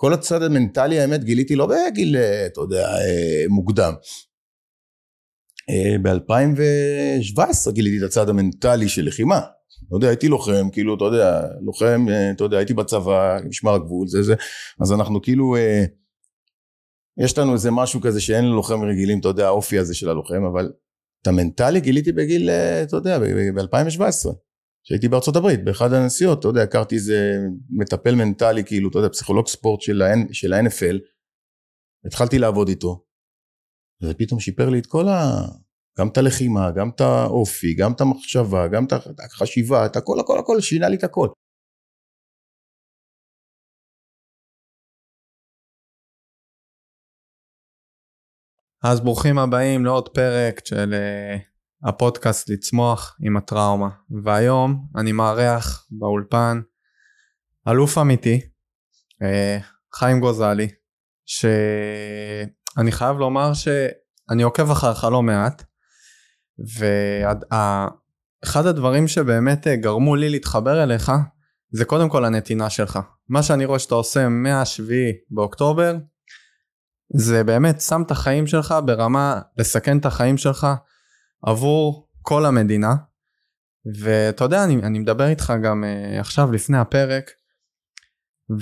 כל הצד המנטלי, האמת, גיליתי לא בגיל, אה, אתה יודע, אה, מוקדם. ב-2017 גיליתי את הצד המנטלי של לחימה. לא יודע, הייתי לוחם, כאילו, אתה יודע, לוחם, אתה יודע, הייתי בצבא, משמר הגבול, זה זה, אז אנחנו כאילו, יש לנו איזה משהו כזה שאין ללוחם רגילים, אתה יודע, האופי הזה של הלוחם, אבל את המנטלי גיליתי בגיל, אתה יודע, ב-2017. כשהייתי בארצות הברית, באחד הנסיעות, אתה יודע, הכרתי איזה מטפל מנטלי, כאילו, אתה יודע, פסיכולוג ספורט של, ה- של ה-NFL, התחלתי לעבוד איתו, ופתאום שיפר לי את כל ה... גם את הלחימה, גם את האופי, גם את המחשבה, גם את החשיבה, את הכל, הכל, הכל, שינה לי את הכל. אז ברוכים הבאים לעוד פרק של אה, הפודקאסט לצמוח עם הטראומה. והיום אני מארח באולפן אלוף אמיתי, אה, חיים גוזלי, שאני חייב לומר שאני עוקב אחריך לא מעט, ואחד הדברים שבאמת אה, גרמו לי להתחבר אליך, זה קודם כל הנתינה שלך. מה שאני רואה שאתה עושה מהשביעי באוקטובר, זה באמת שם את החיים שלך ברמה לסכן את החיים שלך עבור כל המדינה. ואתה יודע, אני, אני מדבר איתך גם uh, עכשיו לפני הפרק,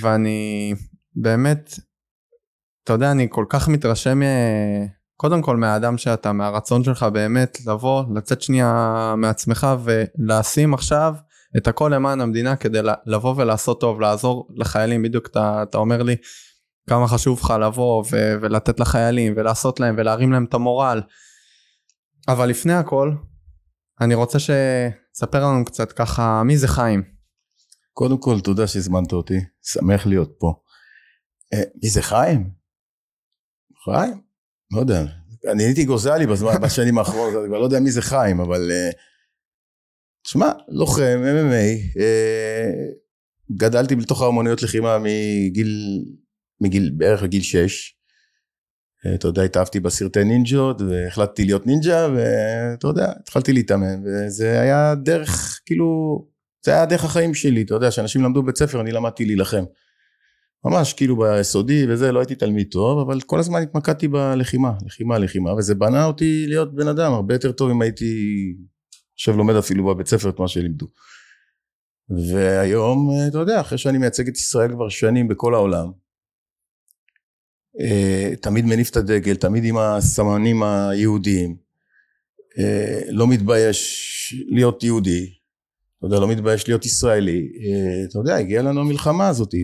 ואני באמת, אתה יודע, אני כל כך מתרשם uh, קודם כל מהאדם שאתה, מהרצון שלך באמת לבוא, לצאת שנייה מעצמך ולשים עכשיו את הכל למען המדינה כדי לבוא ולעשות טוב, לעזור לחיילים, בדיוק אתה, אתה אומר לי כמה חשוב לך לבוא ולתת לחיילים ולעשות להם ולהרים להם את המורל. אבל לפני הכל, אני רוצה שתספר לנו קצת ככה, מי זה חיים? קודם כל, תודה שהזמנת אותי, שמח להיות פה. אה, מי זה חיים? חיים? לא יודע, אני הייתי גוזלי בזמן, בשנים האחרונות, אני כבר לא יודע מי זה חיים, אבל... אה, תשמע, לוחם, MMA, אה, גדלתי בתוך ההמוניות לחימה מגיל, מגיל, בערך לגיל 6. אתה יודע, התאהבתי בסרטי נינג'ות, והחלטתי להיות נינג'ה, ואתה יודע, התחלתי להתאמן, וזה היה דרך, כאילו, זה היה דרך החיים שלי, אתה יודע, שאנשים למדו בבית ספר, אני למדתי להילחם. ממש כאילו ביסודי וזה, לא הייתי תלמיד טוב, אבל כל הזמן התמקדתי בלחימה, לחימה, לחימה, וזה בנה אותי להיות בן אדם הרבה יותר טוב אם הייתי עכשיו לומד אפילו בבית ספר את מה שלימדו. והיום, אתה יודע, אחרי שאני מייצג את ישראל כבר שנים בכל העולם, אה, תמיד מניף את הדגל, תמיד עם הסמנים היהודיים, אה, לא מתבייש להיות יהודי, אתה יודע, לא מתבייש להיות ישראלי, אה, אתה יודע, הגיעה לנו המלחמה הזאת,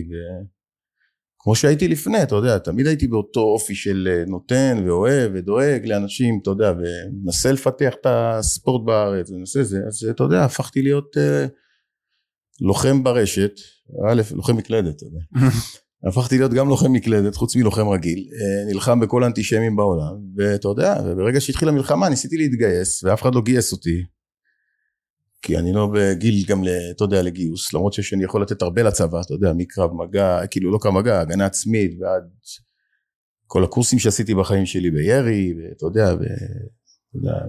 כמו שהייתי לפני, אתה יודע, תמיד הייתי באותו אופי של אה, נותן ואוהב ודואג לאנשים, אתה יודע, ומנסה לפתח את הספורט בארץ, ומנסה זה, אז אתה יודע, הפכתי להיות לוחם ברשת, א', לוחם מקלדת, אתה יודע. הפכתי להיות גם לוחם מקלדת, חוץ מלוחם רגיל, uh, נלחם בכל האנטישמים בעולם, ואתה יודע, וברגע שהתחילה המלחמה ניסיתי להתגייס, ואף אחד לא גייס אותי, כי אני לא בגיל גם, אתה יודע, לגיוס, למרות שאני יכול לתת הרבה לצבא, אתה יודע, מקרב מגע, כאילו לא קרב מגע, הגנה עצמית ועד כל הקורסים שעשיתי בחיים שלי בירי, ואתה יודע, ואתה יודע,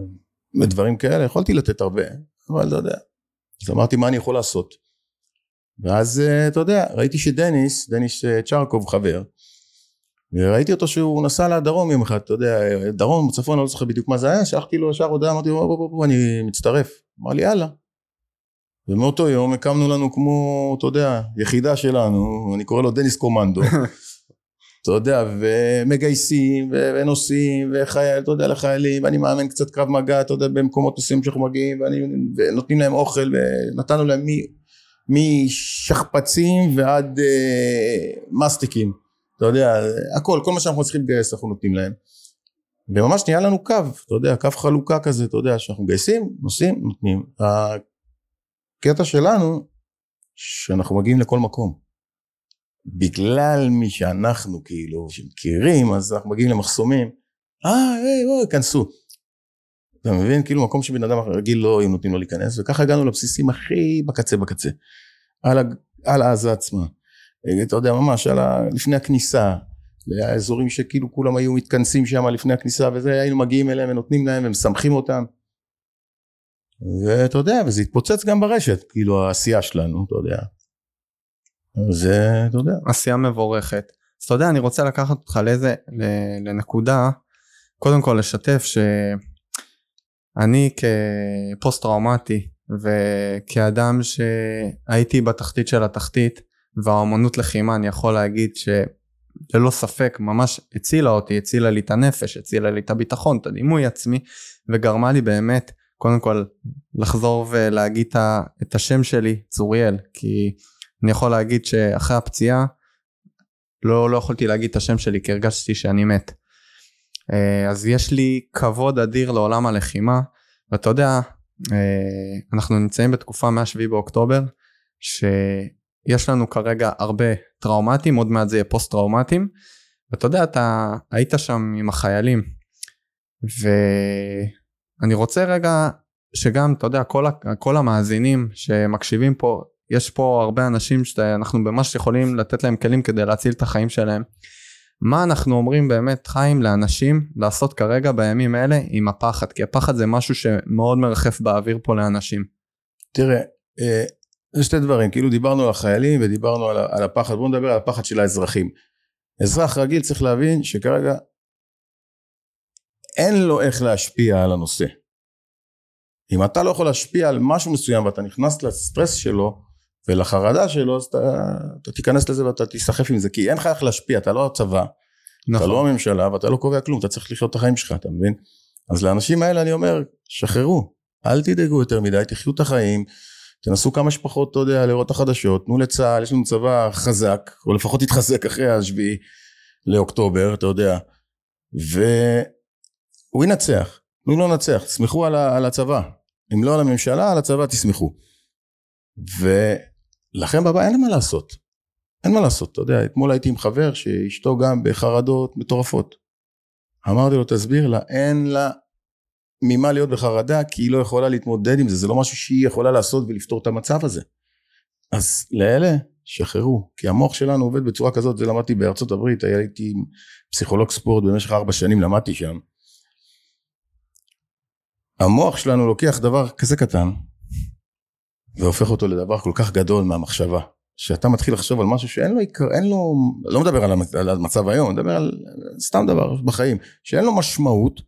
ודברים כאלה, יכולתי לתת הרבה, אבל אתה יודע, אז אמרתי מה אני יכול לעשות. ואז אתה יודע, ראיתי שדניס, דניס צ'רקוב חבר, וראיתי אותו שהוא נסע לדרום יום אחד, אתה יודע, דרום, צפון, אני לא זוכר בדיוק מה זה היה, שלחתי לו ישר הודעה, אמרתי לו בוא בוא בוא, אני מצטרף. אמר לי יאללה. ומאותו יום הקמנו לנו כמו, אתה יודע, יחידה שלנו, אני קורא לו דניס קומנדו. אתה יודע, ומגייסים, ונוסעים, וחייל, אתה יודע, לחיילים, ואני מאמן קצת קרב מגע, אתה יודע, במקומות מסוימים שאנחנו מגיעים, ואני, ונותנים להם אוכל, ונתנו להם משכפ"צים ועד אה, מסטיקים. אתה יודע, הכל, כל מה שאנחנו צריכים לגייס אנחנו נותנים להם. וממש נהיה לנו קו, אתה יודע, קו חלוקה כזה, אתה יודע, שאנחנו מגייסים, נוסעים, נותנים. הקטע שלנו, שאנחנו מגיעים לכל מקום. בגלל מי שאנחנו כאילו, שמכירים, אז אנחנו מגיעים למחסומים, אה, היי, בואי, כנסו. אתה מבין? כאילו מקום שבן אדם רגיל לא היו נותנים לו להיכנס, וככה הגענו לבסיסים הכי בקצה בקצה. על, על עזה עצמה. אתה יודע, ממש, על ה, לפני הכניסה, לאזורים שכאילו כולם היו מתכנסים שם לפני הכניסה וזה, היינו מגיעים אליהם ונותנים להם ומשמחים אותם. ואתה יודע, וזה התפוצץ גם ברשת, כאילו העשייה שלנו, אתה יודע. זה, אתה יודע. עשייה מבורכת. אתה יודע, אני רוצה לקחת אותך לאיזה, לנקודה, קודם כל לשתף שאני כפוסט טראומטי וכאדם שהייתי בתחתית של התחתית והאמנות לחימה אני יכול להגיד שללא ספק ממש הצילה אותי, הצילה לי את הנפש, הצילה לי את הביטחון, את הדימוי עצמי וגרמה לי באמת קודם כל לחזור ולהגיד את השם שלי צוריאל כי אני יכול להגיד שאחרי הפציעה לא, לא יכולתי להגיד את השם שלי כי הרגשתי שאני מת. אה, אז יש לי כבוד אדיר לעולם הלחימה ואתה יודע אה, אנחנו נמצאים בתקופה מה-7 באוקטובר שיש לנו כרגע הרבה טראומטיים עוד מעט זה יהיה פוסט טראומטיים ואתה יודע אתה היית שם עם החיילים ואני רוצה רגע שגם אתה יודע כל, כל המאזינים שמקשיבים פה יש פה הרבה אנשים שאנחנו ממש יכולים לתת להם כלים כדי להציל את החיים שלהם. מה אנחנו אומרים באמת חיים לאנשים לעשות כרגע בימים אלה עם הפחד כי הפחד זה משהו שמאוד מרחף באוויר פה לאנשים. תראה אה, זה שתי דברים כאילו דיברנו על החיילים ודיברנו על, על הפחד בואו נדבר על הפחד של האזרחים. אזרח רגיל צריך להבין שכרגע אין לו איך להשפיע על הנושא. אם אתה לא יכול להשפיע על משהו מסוים ואתה נכנס לסטרס שלו ולחרדה שלו אז אתה, אתה תיכנס לזה ואתה תיסחף עם זה כי אין לך איך להשפיע אתה לא הצבא נכון. אתה לא הממשלה ואתה לא קובע כלום אתה צריך לחיות את החיים שלך אתה מבין אז לאנשים האלה אני אומר שחררו אל תדאגו יותר מדי תחיו את החיים תנסו כמה שפחות אתה יודע לראות את החדשות תנו לצה"ל יש לנו צבא חזק או לפחות יתחזק אחרי השביעי לאוקטובר אתה יודע והוא ינצח תנו לו לנצח תסמכו על, על הצבא אם לא על הממשלה על הצבא תסמכו לכם בבית אין מה לעשות. אין מה לעשות, אתה יודע, אתמול הייתי עם חבר שאשתו גם בחרדות מטורפות. אמרתי לו, תסביר לה, אין לה ממה להיות בחרדה, כי היא לא יכולה להתמודד עם זה, זה לא משהו שהיא יכולה לעשות ולפתור את המצב הזה. אז לאלה, שחררו, כי המוח שלנו עובד בצורה כזאת, זה למדתי בארצות הברית, הייתי פסיכולוג ספורט במשך ארבע שנים, למדתי שם. המוח שלנו לוקח דבר כזה קטן, והופך אותו לדבר כל כך גדול מהמחשבה. שאתה מתחיל לחשוב על משהו שאין לו עיקר, אין לו, לא מדבר על המצב היום, מדבר על סתם דבר בחיים, שאין לו משמעות,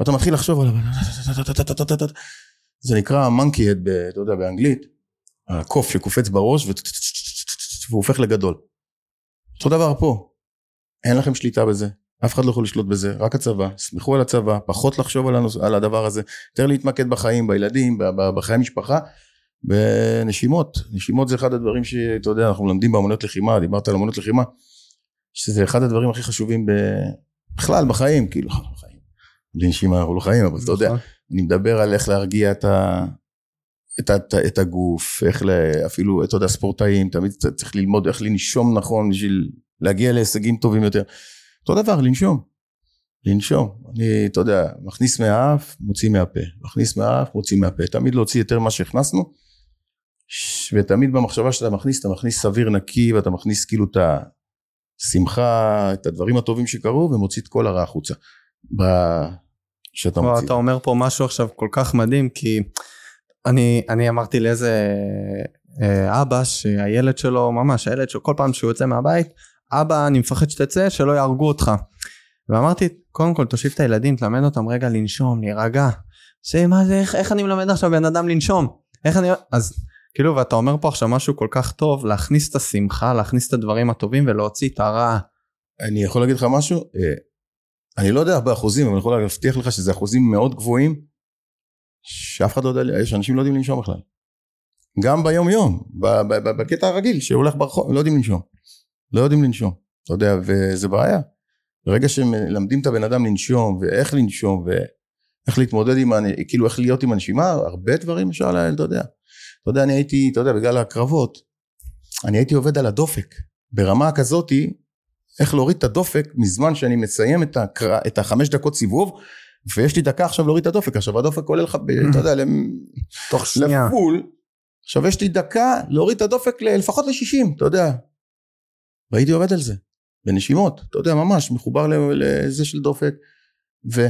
ואתה מתחיל לחשוב עליו, זה נקרא monkey head, אתה יודע, באנגלית, הקוף שקופץ בראש והוא הופך לגדול. אותו דבר פה, אין לכם שליטה בזה, אף אחד לא יכול לשלוט בזה, רק הצבא, סמכו על הצבא, פחות לחשוב על הדבר הזה, יותר להתמקד בחיים, בילדים, בחיי משפחה, ונשימות, נשימות זה אחד הדברים שאתה יודע אנחנו מלמדים באמנות לחימה, דיברת על אמנות לחימה, שזה אחד הדברים הכי חשובים בכלל בחיים, כאילו, בחיים, בלי נשימה אנחנו לא חיים, אבל אתה יודע, נכון. אני מדבר על איך להרגיע את, ה, את, את, את הגוף, איך לה, אפילו, אתה יודע, ספורטאים, תמיד צריך ללמוד איך לנשום נכון בשביל להגיע להישגים טובים יותר. אותו דבר, לנשום. לנשום. אני, אתה יודע, מכניס מהאף, מוציא מהפה. מכניס מהאף, מוציא מהפה. תמיד להוציא יותר ממה שהכנסנו. ותמיד במחשבה שאתה מכניס, אתה מכניס סביר נקי ואתה מכניס כאילו את השמחה, את הדברים הטובים שקרו ומוציא את כל הרע החוצה. ב... שאתה מוציא. אתה אומר פה משהו עכשיו כל כך מדהים כי אני, אני אמרתי לאיזה אה, אבא שהילד שלו ממש הילד שלו כל פעם שהוא יוצא מהבית אבא אני מפחד שתצא שלא יהרגו אותך. ואמרתי קודם כל תושיב את הילדים תלמד אותם רגע לנשום להירגע. שמה זה איך, איך אני מלמד עכשיו בן אדם לנשום איך אני אז כאילו ואתה אומר פה עכשיו משהו כל כך טוב להכניס את השמחה להכניס את הדברים הטובים ולהוציא את הרע. אני יכול להגיד לך משהו? אה, אני לא יודע באחוזים אבל אני יכול להבטיח לך שזה אחוזים מאוד גבוהים שאף אחד לא יודע יש אנשים לא יודעים לנשום בכלל. גם ביום יום בקטע הרגיל שהולך ברחוב לא יודעים לנשום. לא יודעים לנשום אתה יודע וזה בעיה. ברגע שמלמדים את הבן אדם לנשום ואיך לנשום ואיך להתמודד עם כאילו איך להיות עם הנשימה הרבה דברים אפשר אתה יודע אתה יודע, אני הייתי, אתה יודע, בגלל הקרבות, אני הייתי עובד על הדופק. ברמה כזאתי, איך להוריד את הדופק מזמן שאני מסיים את, הקר... את החמש דקות סיבוב, ויש לי דקה עכשיו להוריד את הדופק. עכשיו הדופק עולה לך, אתה יודע, תוך שנייה. לפול. עכשיו יש לי דקה להוריד את הדופק לפחות ל-60, אתה יודע. והייתי עובד על זה, בנשימות, אתה יודע, ממש, מחובר לזה של דופק. ו...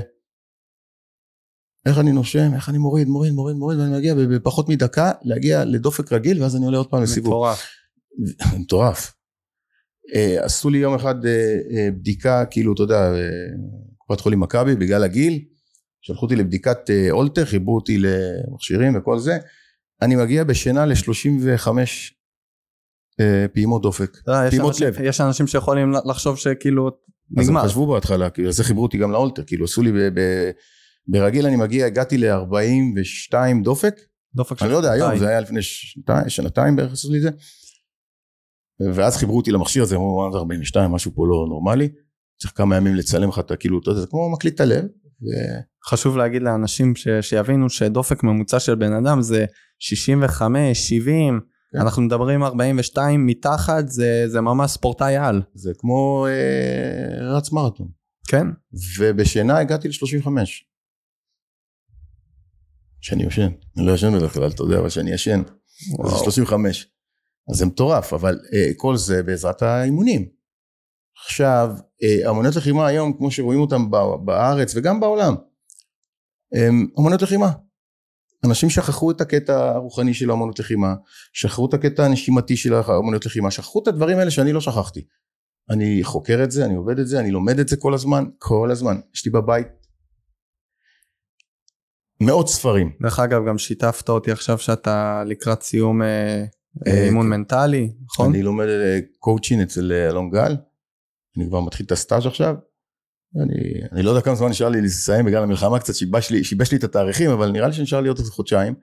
איך אני נושם, איך אני מוריד, מוריד, מוריד, מוריד, ואני מגיע בפחות מדקה להגיע לדופק רגיל, ואז אני עולה עוד פעם לסיבוב. מטורף. מטורף. אה, עשו לי יום אחד אה, אה, בדיקה, כאילו, אתה יודע, קופת חולים מכבי, בגלל הגיל, שלחו אותי לבדיקת אולטר, חיברו אותי למכשירים וכל זה, אני מגיע בשינה ל-35 אה, פעימות דופק, פעימות לב. יש אנשים שיכולים לחשוב שכאילו אז נגמר. הם חשבו בהתחלה, כאילו, אז זה חיברו אותי גם לאולטר, כאילו, עשו לי, ב- ברגיל אני מגיע, הגעתי ל-42 דופק, דופק של אני לא יודע, היום. זה היה לפני שנתיים, שנתיים בערך עשו לי את זה. ואז חיברו אותי למכשיר הזה, אמרו, "מה זה 42, משהו פה לא נורמלי. צריך כמה ימים לצלם לך את ה- כאילו, אתה יודע, זה כמו מקליט את הלב. ו- חשוב להגיד לאנשים ש, שיבינו שדופק ממוצע של בן אדם זה 65, 70, כן. אנחנו מדברים 42 מתחת זה, זה ממש ספורטאי על, זה כמו אה, רץ מרתון. כן? ובשינה הגעתי ל-35. שאני ישן, אני לא ישן בדרך כלל, אתה יודע, אבל שאני ישן, אז זה 35. אז זה מטורף, אבל אה, כל זה בעזרת האימונים. עכשיו, אה, אמנויות לחימה היום, כמו שרואים אותם בארץ וגם בעולם, הם אמנויות לחימה. אנשים שכחו את הקטע הרוחני של האמנות לחימה, שכחו את הקטע הנשימתי של האמנות לחימה, שכחו את הדברים האלה שאני לא שכחתי. אני חוקר את זה, אני עובד את זה, אני לומד את זה כל הזמן, כל הזמן. יש לי בבית מאות ספרים. דרך אגב גם שיתפת אותי עכשיו שאתה לקראת סיום אה, אה, אימון כן. מנטלי, נכון? אני לומד קואוצ'ין אצל אה, אלון גל, אני כבר מתחיל את הסטאז' עכשיו. אני, אני לא יודע כמה זמן נשאר לי לסיים בגלל המלחמה, קצת שיבש לי, שיבש לי את התאריכים, אבל נראה לי שנשאר לי עוד איזה חודשיים.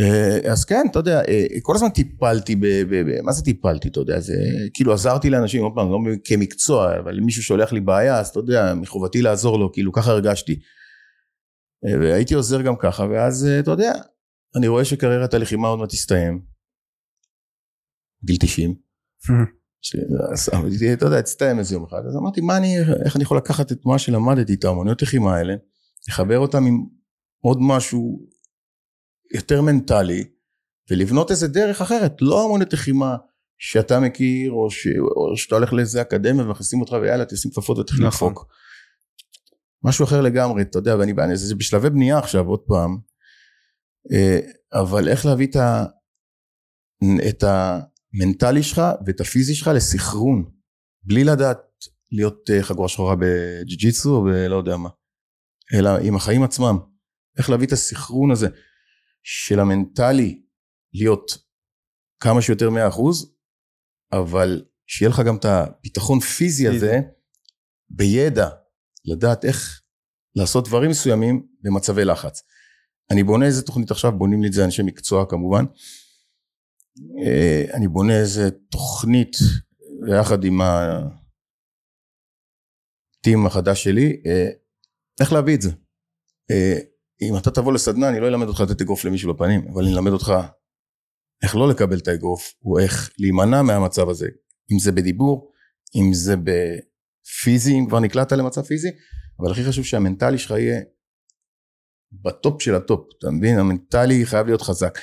אה, אז כן, אתה יודע, אה, כל הזמן טיפלתי, ב, ב, ב, מה זה טיפלתי, אתה יודע, זה כאילו עזרתי לאנשים, עוד פעם, לא כמקצוע, אבל מישהו שולח לי בעיה, אז אתה יודע, מחובתי לעזור לו, כאילו ככה הרגשתי. אה, והייתי עוזר גם ככה, ואז אה, אתה יודע, אני רואה שקריירת הלחימה עוד מעט תסתיים. גיל 90. ש- אז אמרתי, אתה יודע, תסתיים איזה יום אחד, אז אמרתי, מה אני, איך אני יכול לקחת את מה שלמדתי, את האמנויות לחימה האלה, לחבר אותם עם עוד משהו יותר מנטלי, ולבנות איזה דרך אחרת, לא אמנויות לחימה שאתה מכיר, או, ש, או שאתה הולך לאיזה אקדמיה ומכניסים אותך ויאללה, תשים כפפות ותתחיל נכון. לדפוק. משהו אחר לגמרי, אתה יודע, ואני ואני- זה בשלבי בנייה עכשיו, עוד פעם, אה, אבל איך להביא את, ה, את המנטלי שלך ואת הפיזי שלך לסחרון, בלי לדעת להיות אה, חגורה שחורה בג'י-ג'יצו או בלא יודע מה, אלא עם החיים עצמם. איך להביא את הסחרון הזה של המנטלי להיות כמה שיותר מאה אחוז, אבל שיהיה לך גם את הביטחון פיזי הזה בידע, לדעת איך לעשות דברים מסוימים במצבי לחץ. אני בונה איזה תוכנית עכשיו, בונים לי את זה אנשי מקצוע כמובן. אה, אני בונה איזה תוכנית יחד עם הטים החדש שלי, אה, איך להביא את זה. אה, אם אתה תבוא לסדנה, אני לא אלמד אותך לתת אגרוף למישהו בפנים, אבל אני אלמד אותך איך לא לקבל את האגרוף, או איך להימנע מהמצב הזה. אם זה בדיבור, אם זה בפיזי, אם כבר נקלעת למצב פיזי, אבל הכי חשוב שהמנטלי שלך יהיה בטופ של הטופ, אתה מבין? המנטלי חייב להיות חזק.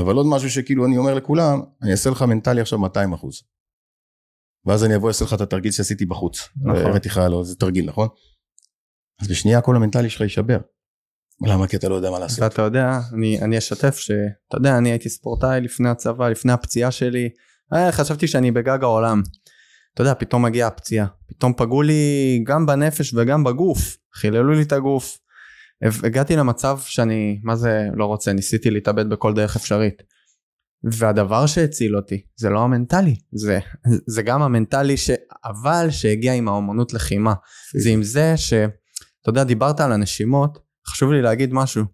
אבל עוד משהו שכאילו אני אומר לכולם, אני אעשה לך מנטלי עכשיו 200 אחוז. ואז אני אבוא אעשה לך את התרגיל שעשיתי בחוץ. נכון. הראיתי לך לא, זה תרגיל, נכון? אז בשנייה כל המנטלי שלך יישבר. למה? כי אתה לא יודע מה לעשות. ואתה יודע, אני, אני אשתף שאתה יודע, אני הייתי ספורטאי לפני הצבא, לפני הפציעה שלי, אה, חשבתי שאני בגג העולם. אתה יודע, פתאום מגיעה הפציעה, פתאום פגעו לי גם בנפש וגם בגוף, חיללו לי את הגוף. הגעתי למצב שאני, מה זה לא רוצה, ניסיתי להתאבד בכל דרך אפשרית. והדבר שהציל אותי זה לא המנטלי, זה, זה גם המנטלי, ש... אבל שהגיע עם האומנות לחימה. זה עם זה שאתה יודע, דיברת על הנשימות, חשוב לי להגיד משהו.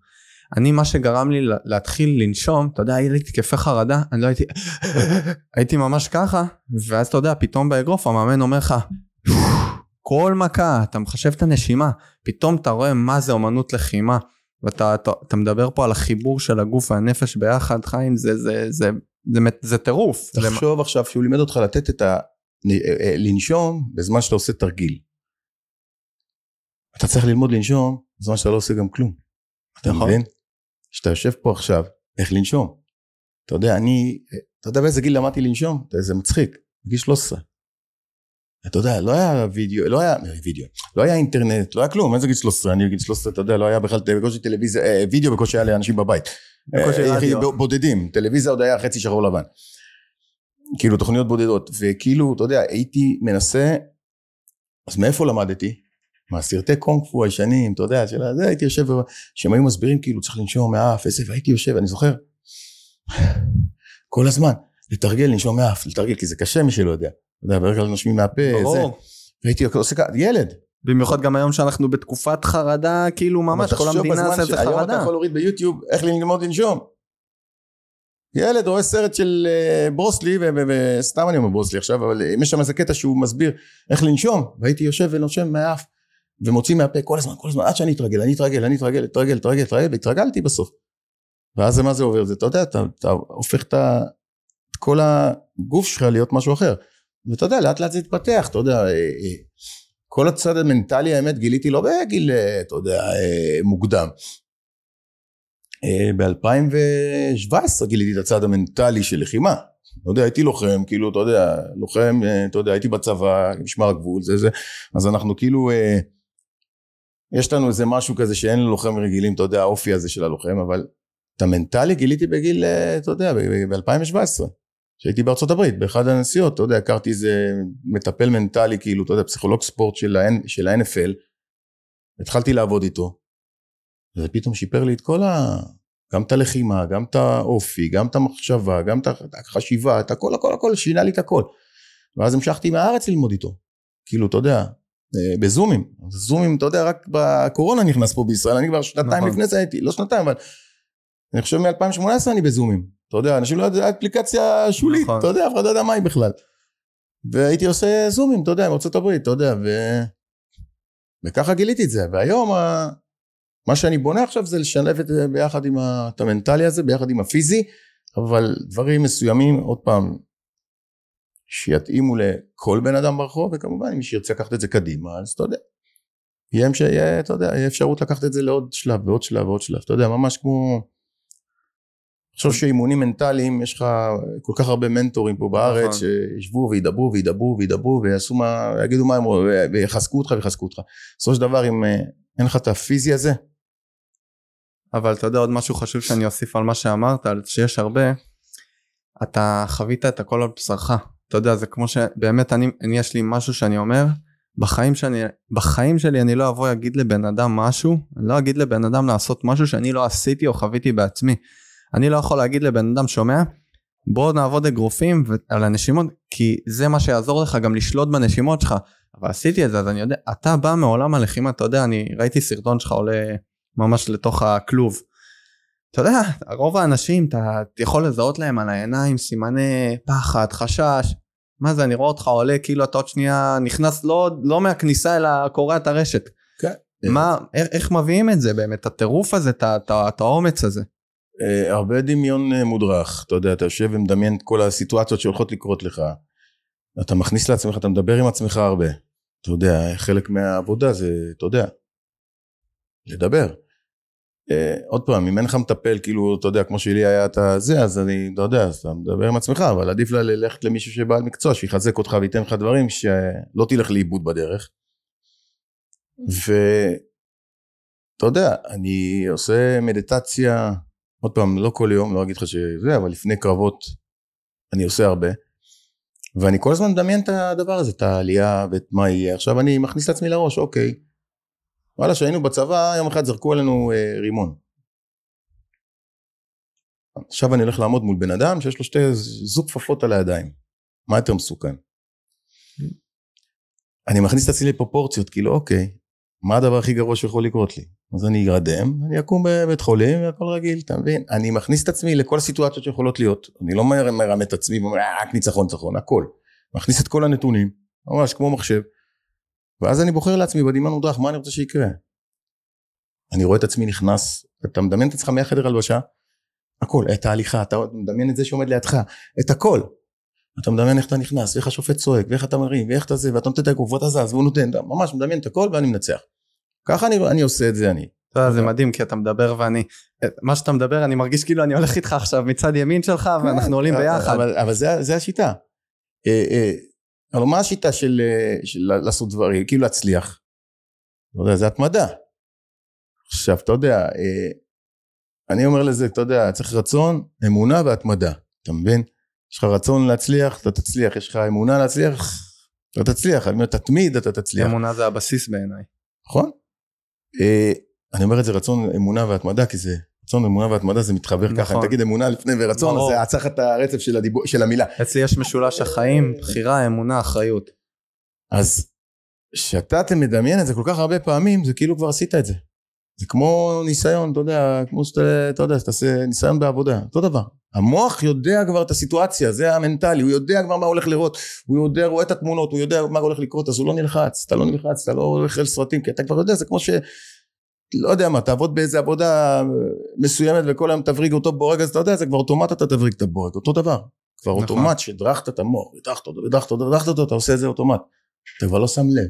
אני, מה שגרם לי לה- להתחיל לנשום, אתה יודע, היה לי תקפי חרדה, אני לא הייתי, הייתי ממש ככה, ואז אתה יודע, פתאום באגרוף המאמן אומר לך, כל מכה, אתה מחשב את הנשימה, פתאום אתה רואה מה זה אומנות לחימה, ואתה אתה, אתה מדבר פה על החיבור של הגוף והנפש ביחד, חיים, זה, זה, זה, זה, זה, זה טירוף. תחשוב עכשיו שהוא לימד אותך לתת את ה... אה, לנשום בזמן שאתה עושה תרגיל. אתה צריך ללמוד לנשום בזמן שאתה לא עושה גם כלום. אתה נכון. מבין? כשאתה יושב פה עכשיו, איך לנשום. אתה יודע, אני, אתה יודע באיזה גיל למדתי לנשום? זה מצחיק, בגיל 13. אתה יודע, לא היה וידאו, לא היה וידאו, לא היה אינטרנט, לא היה כלום, איזה גיל 13? אני בגיל 13, אתה יודע, לא היה בכלל בקושי טלוויזיה, אה, וידאו בקושי היה לאנשים בבית. בקושי אה, רדיו. בודדים, טלוויזיה עוד היה חצי שחור לבן. כאילו תוכניות בודדות, וכאילו, אתה יודע, הייתי מנסה, אז מאיפה למדתי? מהסרטי קונג פו הישנים, אתה יודע, של זה, הייתי יושב, שהם היו מסבירים כאילו צריך לנשום מהאף, איזה, והייתי יושב, אני זוכר, כל הזמן, לתרגל, לנשום מהאף, לתרגל, כי זה קשה מי שלא יודע, אתה יודע, ברגע כלל נושמים מהפה, זה. והייתי עושה ככה, ילד, במיוחד גם היום שאנחנו בתקופת חרדה, כאילו ממש כל המדינה עושה את היום אתה. יכול להוריד ביוטיוב איך ללמוד לנשום. ילד רואה סרט של אה, ברוסלי, וסתם אני אומר ברוסלי עכשיו, אבל יש שם איזה קטע שהוא מסביר איך לנשום, והייתי יושב ונושם מהאף, ומוציא מהפה כל הזמן, כל הזמן, עד שאני אתרגל, אני אתרגל, אני אתרגל, אתרגל, אתרגל, אתרגל, והתרגלתי בסוף. ואז זה מה זה עובר, זה אתה יודע, אתה, אתה הופך את, את כל הגוף שלך להיות משהו אחר. ואתה יודע, לאט לאט זה התפתח, אתה יודע, אה, אה, כל הצד המנטלי האמת גיליתי לא בגיל, אה, אתה יודע, מוקדם. ב-2017 גיליתי את הצד המנטלי של לחימה. אתה יודע, הייתי לוחם, כאילו, אתה יודע, לוחם, אתה יודע, הייתי בצבא, משמר הגבול, זה זה, אז אנחנו כאילו, יש לנו איזה משהו כזה שאין ללוחם רגילים, אתה יודע, האופי הזה של הלוחם, אבל את המנטלי גיליתי בגיל, אה, אתה יודע, ב-2017. כשהייתי בארצות הברית, באחד הנסיעות, אתה יודע, הכרתי איזה מטפל מנטלי, כאילו, אתה יודע, פסיכולוג ספורט של ה- של ה-NFL, התחלתי לעבוד איתו, וזה פתאום שיפר לי את כל ה... גם את הלחימה, גם את האופי, גם את המחשבה, גם את החשיבה, את הכל, הכל, הכל, שינה לי את הכל. ואז המשכתי מהארץ ללמוד איתו. כאילו, אתה יודע, בזומים. אז זומים, אתה יודע, רק בקורונה נכנס פה בישראל, אני כבר שנתיים נכון. לפני זה הייתי, לא שנתיים, אבל אני חושב מ-2018 אני בזומים. אתה יודע, אנשים לא יודעים, אפליקציה שולית, נכון. אתה יודע, אף אחד לא יודע מה היא בכלל. והייתי עושה זומים, אתה יודע, עם ארצות הברית, אתה יודע, ו... וככה גיליתי את זה. והיום, ה... מה שאני בונה עכשיו זה לשלב את זה ביחד עם ה- את המנטלי הזה, ביחד עם הפיזי, אבל דברים מסוימים, עוד פעם, שיתאימו לכל בן אדם ברחוב, וכמובן, אם שירצה לקחת את זה קדימה, אז אתה יודע. יהיה, המש- יהיה, אתה יודע, יהיה אפשרות לקחת את זה לעוד שלב ועוד שלב ועוד שלב, אתה יודע, ממש כמו... חושב שאימונים מנטליים, יש לך כל כך הרבה מנטורים פה בארץ, נכון. שישבו וידברו וידברו וידברו ויעשו מה, יגידו מה הם רואים, ויחזקו אותך ויחזקו אותך. בסופו של דבר, אם אה, אין לך את הפיזי הזה, אבל אתה יודע עוד משהו חשוב שאני אוסיף על מה שאמרת, שיש הרבה, אתה חווית את הכל על בשרך. אתה יודע, זה כמו שבאמת אני, אני יש לי משהו שאני אומר, בחיים, שאני, בחיים שלי אני לא אבוא להגיד לבן אדם משהו, אני לא אגיד לבן אדם לעשות משהו שאני לא עשיתי או חוויתי בעצמי. אני לא יכול להגיד לבן אדם שומע, בוא נעבוד אגרופים על הנשימות, כי זה מה שיעזור לך גם לשלוט בנשימות שלך. אבל עשיתי את זה, אז אני יודע, אתה בא מעולם הלחימה, אתה יודע, אני ראיתי סרטון שלך עולה ממש לתוך הכלוב. אתה יודע, רוב האנשים, אתה יכול לזהות להם על העיניים סימני פחד, חשש. מה זה, אני רואה אותך עולה כאילו אתה עוד שנייה נכנס לא, לא מהכניסה אלא קורע את הרשת. כן. מה, איך, איך מביאים את זה באמת, הטירוף הזה, את האומץ הזה. אה, הרבה דמיון אה, מודרך, אתה יודע, אתה יושב ומדמיין את כל הסיטואציות שהולכות לקרות לך, אתה מכניס לעצמך, אתה מדבר עם עצמך הרבה, אתה יודע, חלק מהעבודה זה, אתה יודע, לדבר. אה, עוד פעם, אם אין לך מטפל, כאילו, אתה יודע, כמו שלי היה את הזה, אז אני, אתה יודע, אז אתה מדבר עם עצמך, אבל עדיף לה ללכת למישהו שבעל מקצוע, שיחזק אותך וייתן לך דברים שלא תלך לאיבוד בדרך. ואתה יודע, אני עושה מדיטציה, עוד פעם, לא כל יום, לא אגיד לך שזה, אבל לפני קרבות אני עושה הרבה. ואני כל הזמן מדמיין את הדבר הזה, את העלייה ואת מה יהיה. עכשיו אני מכניס לעצמי לראש, אוקיי, וואלה, כשהיינו בצבא, יום אחד זרקו עלינו אה, רימון. עכשיו אני הולך לעמוד מול בן אדם שיש לו שתי זוג כפפות על הידיים. מה יותר מסוכן? אני מכניס את עצמי לפרופורציות, כאילו, אוקיי, מה הדבר הכי גרוע שיכול לקרות לי? אז אני ארדם, אני אקום בבית חולים והכל רגיל, אתה מבין? אני מכניס את עצמי לכל הסיטואציות שיכולות להיות. אני לא מר- מרמה את עצמי ואומר, אה, רק ניצחון, ניצחון, הכל. מכניס את כל הנתונים, ממש כמו מחשב, ואז אני בוחר לעצמי בדמיון מודרך, מה אני רוצה שיקרה? אני רואה את עצמי נכנס, אתה מדמיין את עצמך מהחדר הלבשה, הכל, את ההליכה, אתה מדמיין את זה שעומד לידך, את הכל. אתה מדמיין איך אתה נכנס, ואיך השופט צועק, ואיך אתה מרים, ואיך אתה זה, ואתה נותן את הגוף, ואתה זז, והוא נותן, אתה ממש מדמיין את הכל ואני מנצח. ככה אני, אני עושה את זה אני. אתה יודע, זה. מדהים כי אתה מדבר ואני, מה שאתה מדבר אני מרגיש כאילו אני הולך איתך עכשיו מצד ימין שלך ואנחנו עולים ביחד. אבל, אבל זה, זה השיטה. אבל מה השיטה של, אה, של לעשות דברים, כאילו להצליח? לא יודע, זה התמדה. עכשיו, אתה יודע, אה, אני אומר לזה, אתה יודע, צריך רצון, אמונה והתמדה, אתה מבין? יש לך רצון להצליח, אתה תצליח, יש לך אמונה להצליח, אתה תצליח, אני אומר, תתמיד, אתה תצליח. אמונה זה הבסיס בעיניי. נכון? אה, אני אומר את זה רצון, אמונה והתמדה, כי זה, רצון, אמונה והתמדה זה מתחבר נכון. ככה, תגיד אמונה לפני ורצון, אז ברור. זה צריך את הרצף של, הדיבור, של המילה. אצלי יש משולש החיים, בחירה, אמונה, אחריות. אז כשאתה אתה מדמיין את זה כל כך הרבה פעמים, זה כאילו כבר עשית את זה. זה כמו ניסיון, אתה יודע, כמו שאתה, אתה יודע, שתעשה ניסיון בעבודה, אותו דבר. המוח יודע כבר את הסיטואציה, זה המנטלי, הוא יודע כבר מה הולך לראות, הוא יודע, רואה את התמונות, הוא יודע מה הולך לקרות, אז הוא לא נלחץ, אתה לא נלחץ, אתה לא הולך אל סרטים, כי אתה כבר יודע, זה כמו ש... לא יודע מה, תעבוד באיזה עבודה מסוימת וכל היום תבריג אותו בורג, אז אתה יודע, זה כבר אוטומט אתה תבריג את הבורג, אותו דבר. כבר נכון. אוטומט שהדרכת את המוח, הדרכת אותו, הדרכת אותו, הדרכת אותו, אתה עושה את זה אוטומט. אתה כבר לא שם לב.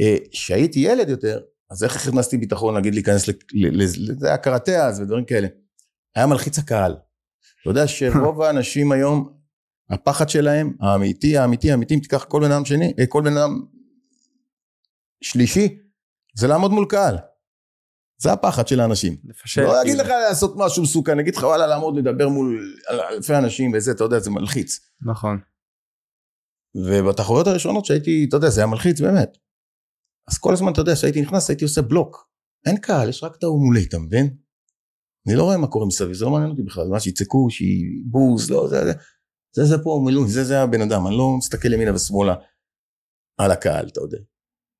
אה, כשהייתי ילד יותר, אז איך הכנסתי ביטחון להגיד להיכנס, זה היה קראטה אז ודברים כאלה. היה מלחיץ הקהל. אתה יודע שרוב האנשים היום, הפחד שלהם, האמיתי, האמיתי, האמיתי, אם תיקח כל בן אדם שני, אה, כל בן אדם שלישי, זה לעמוד מול קהל. זה הפחד של האנשים. לפשט. לא אגיד כאילו. לך לעשות משהו מסוכן, אגיד לך וואלה לעמוד לדבר מול אלפי אנשים וזה, אתה יודע, זה מלחיץ. נכון. ובתחרויות הראשונות שהייתי, אתה יודע, זה היה מלחיץ באמת. אז כל הזמן, אתה יודע, כשהייתי נכנס, הייתי עושה בלוק. אין קהל, יש רק את ההוא מולי, אתה מבין? אני לא רואה מה קורה מסביב, זה לא מעניין אותי בכלל, מה שיצעקו, שיבוז, לא, זה, זה, זה, זה פה מילוי, זה, זה הבן אדם, אני לא מסתכל ימינה ושמאלה על הקהל, אתה יודע.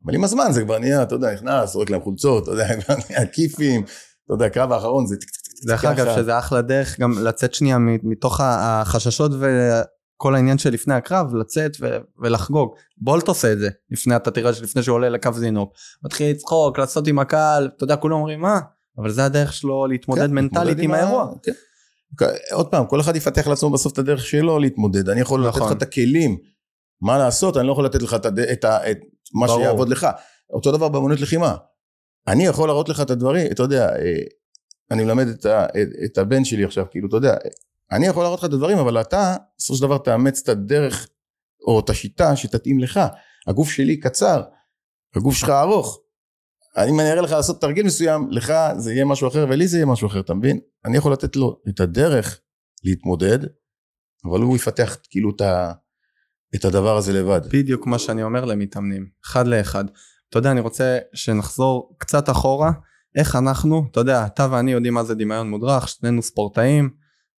אבל עם הזמן זה כבר נהיה, אתה יודע, נכנס, זורק להם חולצות, אתה יודע, כבר נהיה כיפים, אתה יודע, הקרב האחרון זה... דרך אגב. שזה אחלה דרך גם לצאת שנייה מתוך החששות וכל העניין של לפני הקרב, לצאת ולחגוג. בולט עושה את זה, לפני, אתה תראה שלפני שהוא עולה לקו זינוק. מתחיל לצחוק, לעשות עם הקהל, אתה יודע, כולם אומרים מה? אבל זה הדרך שלו להתמודד כן, מנטלית עם האירוע. כן. עוד פעם, כל אחד יפתח לעצמו בסוף את הדרך שלו להתמודד. אני יכול לתת נכון. לך את הכלים, מה לעשות, אני לא יכול לתת לך את. את, ה... את מה ברור. שיעבוד לך. אותו דבר באמנות לחימה. אני יכול להראות לך את הדברים, אתה יודע, אה, אני מלמד את, ה... את, את הבן שלי עכשיו, כאילו, אתה יודע, אני יכול להראות לך את הדברים, אבל אתה, בסופו של דבר, תאמץ את הדרך, או את השיטה שתתאים לך. הגוף שלי קצר, הגוף שלך ארוך. אם אני אראה לך לעשות תרגיל מסוים, לך זה יהיה משהו אחר ולי זה יהיה משהו אחר, אתה מבין? אני יכול לתת לו את הדרך להתמודד, אבל הוא יפתח כאילו את, ה, את הדבר הזה לבד. בדיוק מה שאני אומר למתאמנים, אחד לאחד. אתה יודע, אני רוצה שנחזור קצת אחורה, איך אנחנו, אתה יודע, אתה ואני יודעים מה זה דמיון מודרך, שנינו ספורטאים,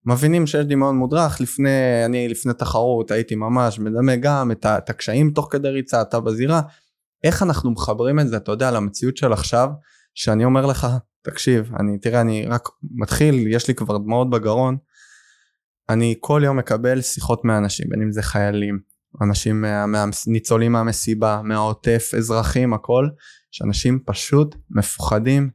מבינים שיש דמיון מודרך, לפני, אני לפני תחרות הייתי ממש מדמה גם את, את הקשיים תוך כדי ריצה, אתה בזירה, איך אנחנו מחברים את זה, אתה יודע, למציאות של עכשיו, שאני אומר לך, תקשיב, אני, תראה, אני רק מתחיל, יש לי כבר דמעות בגרון, אני כל יום מקבל שיחות מאנשים, בין אם זה חיילים, אנשים מה, מה, ניצולים מהמסיבה, מהעוטף, אזרחים, הכל, שאנשים פשוט מפוחדים,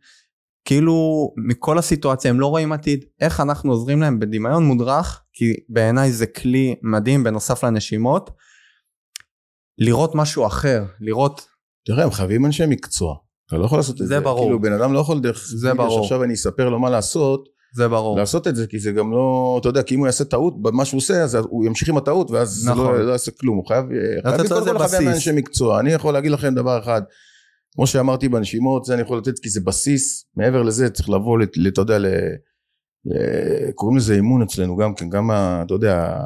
כאילו מכל הסיטואציה, הם לא רואים עתיד, איך אנחנו עוזרים להם בדמיון מודרך, כי בעיניי זה כלי מדהים בנוסף לנשימות, לראות משהו אחר, לראות, תראה, הם חייבים אנשי מקצוע. אתה לא יכול לעשות את זה. זה ברור. כאילו, בן אדם לא יכול דרך... זה ברור. שעכשיו אני אספר לו מה לעשות, זה ברור. לעשות את זה, כי זה גם לא... אתה יודע, כי אם הוא יעשה טעות במה שהוא עושה, אז הוא ימשיך עם הטעות, ואז זה נכון. לא, לא יעשה כלום. הוא חייב... חייב קודם כל לכוון. לאנשי מקצוע. אני יכול להגיד לכם דבר אחד. כמו שאמרתי בנשימות, זה אני יכול לתת כי זה בסיס. מעבר לזה צריך לבוא, לת- ל- אתה יודע, ל... קוראים לזה אימון אצלנו גם כן, גם ה... אתה יודע,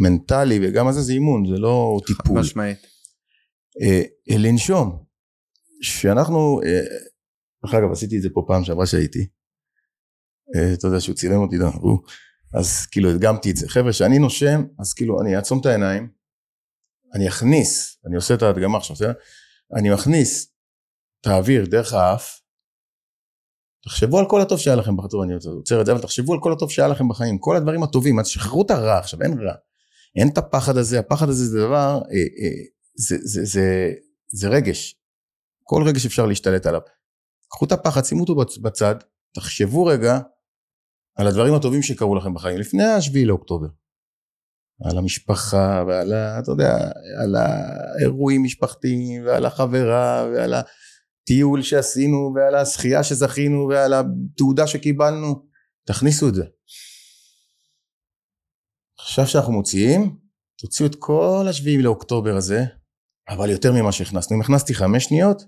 המנטלי וגם הזה זה אימון, זה לא טיפול. משמעית. אה, אה, לנשום. שאנחנו, אה, דרך אגב עשיתי את זה פה פעם שעברה שהייתי. אה, אתה יודע שהוא צילם אותי, לא, הוא, אז כאילו הדגמתי את זה. חבר'ה, כשאני נושם, אז כאילו אני אעצום את העיניים, אני אכניס, אני עושה את ההדגמה עכשיו, בסדר? אני מכניס את האוויר דרך האף, תחשבו על כל הטוב שהיה לכם בחצור, אני עוצר את זה, אבל תחשבו על כל הטוב שהיה לכם בחיים, כל הדברים הטובים, אז שחררו את הרע עכשיו, אין רע. אין את הפחד הזה, הפחד הזה זה דבר, אה, אה, זה, זה, זה, זה רגש. כל רגש אפשר להשתלט עליו. קחו את הפחד, שימו אותו בצ- בצד, תחשבו רגע על הדברים הטובים שקרו לכם בחיים, לפני השביעי לאוקטובר. על המשפחה ועל ה... אתה יודע, על האירועים משפחתיים ועל החברה ועל הטיול שעשינו ועל הזכייה שזכינו ועל התעודה שקיבלנו. תכניסו את זה. עכשיו שאנחנו מוציאים, תוציאו את כל השביעי לאוקטובר הזה, אבל יותר ממה שהכנסנו. אם הכנסתי חמש שניות,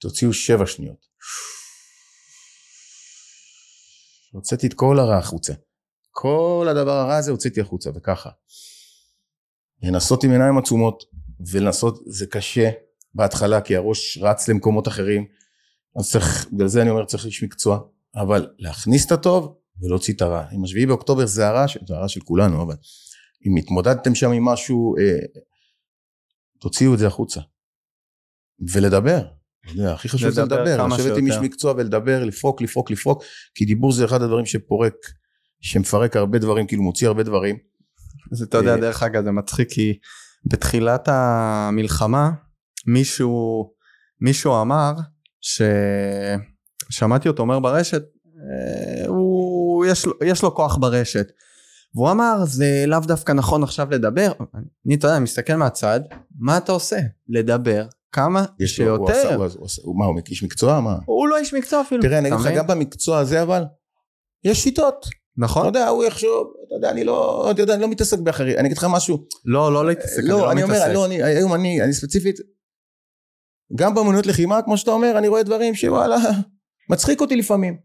תוציאו שבע שניות. הוצאתי את כל הרע החוצה. כל הדבר הרע הזה הוצאתי החוצה, וככה. לנסות עם עיניים עצומות, ולנסות, זה קשה בהתחלה, כי הראש רץ למקומות אחרים, אז צריך, בגלל זה אני אומר צריך איש מקצוע, אבל להכניס את הטוב ולהוציא את הרע. אם השביעי באוקטובר זה הרע, זה הרע של כולנו, אבל אם התמודדתם שם עם משהו, אה, תוציאו את זה החוצה. ולדבר. יודע, הכי חשוב זה לדבר, לשבת עם איש מקצוע ולדבר, לפרוק, לפרוק, לפרוק, כי דיבור זה אחד הדברים שפורק, שמפרק הרבה דברים, כאילו מוציא הרבה דברים. אז אתה יודע, אה, דרך אגב, זה מצחיק, כי בתחילת המלחמה, מישהו, מישהו אמר, ששמעתי אותו אומר ברשת, אה, הוא, יש, לו, יש לו כוח ברשת. והוא אמר זה לאו דווקא נכון עכשיו לדבר אני אתה יודע מסתכל מהצד מה אתה עושה לדבר כמה יש שיותר. הוא, עשה, הוא, הוא, הוא, מה הוא איש מקצוע מה? הוא לא איש מקצוע אפילו. תראה אני אגיד לך גם במקצוע הזה אבל יש שיטות. נכון. אתה יודע הוא יחשוב אתה יודע אני לא אתה יודע אני לא מתעסק באחרים אני אגיד לך משהו. לא לא להתעסק. לא, לא אני אומר לא אני היום אני אני ספציפית. גם באמנויות לחימה כמו שאתה אומר אני רואה דברים שוואלה מצחיק אותי לפעמים.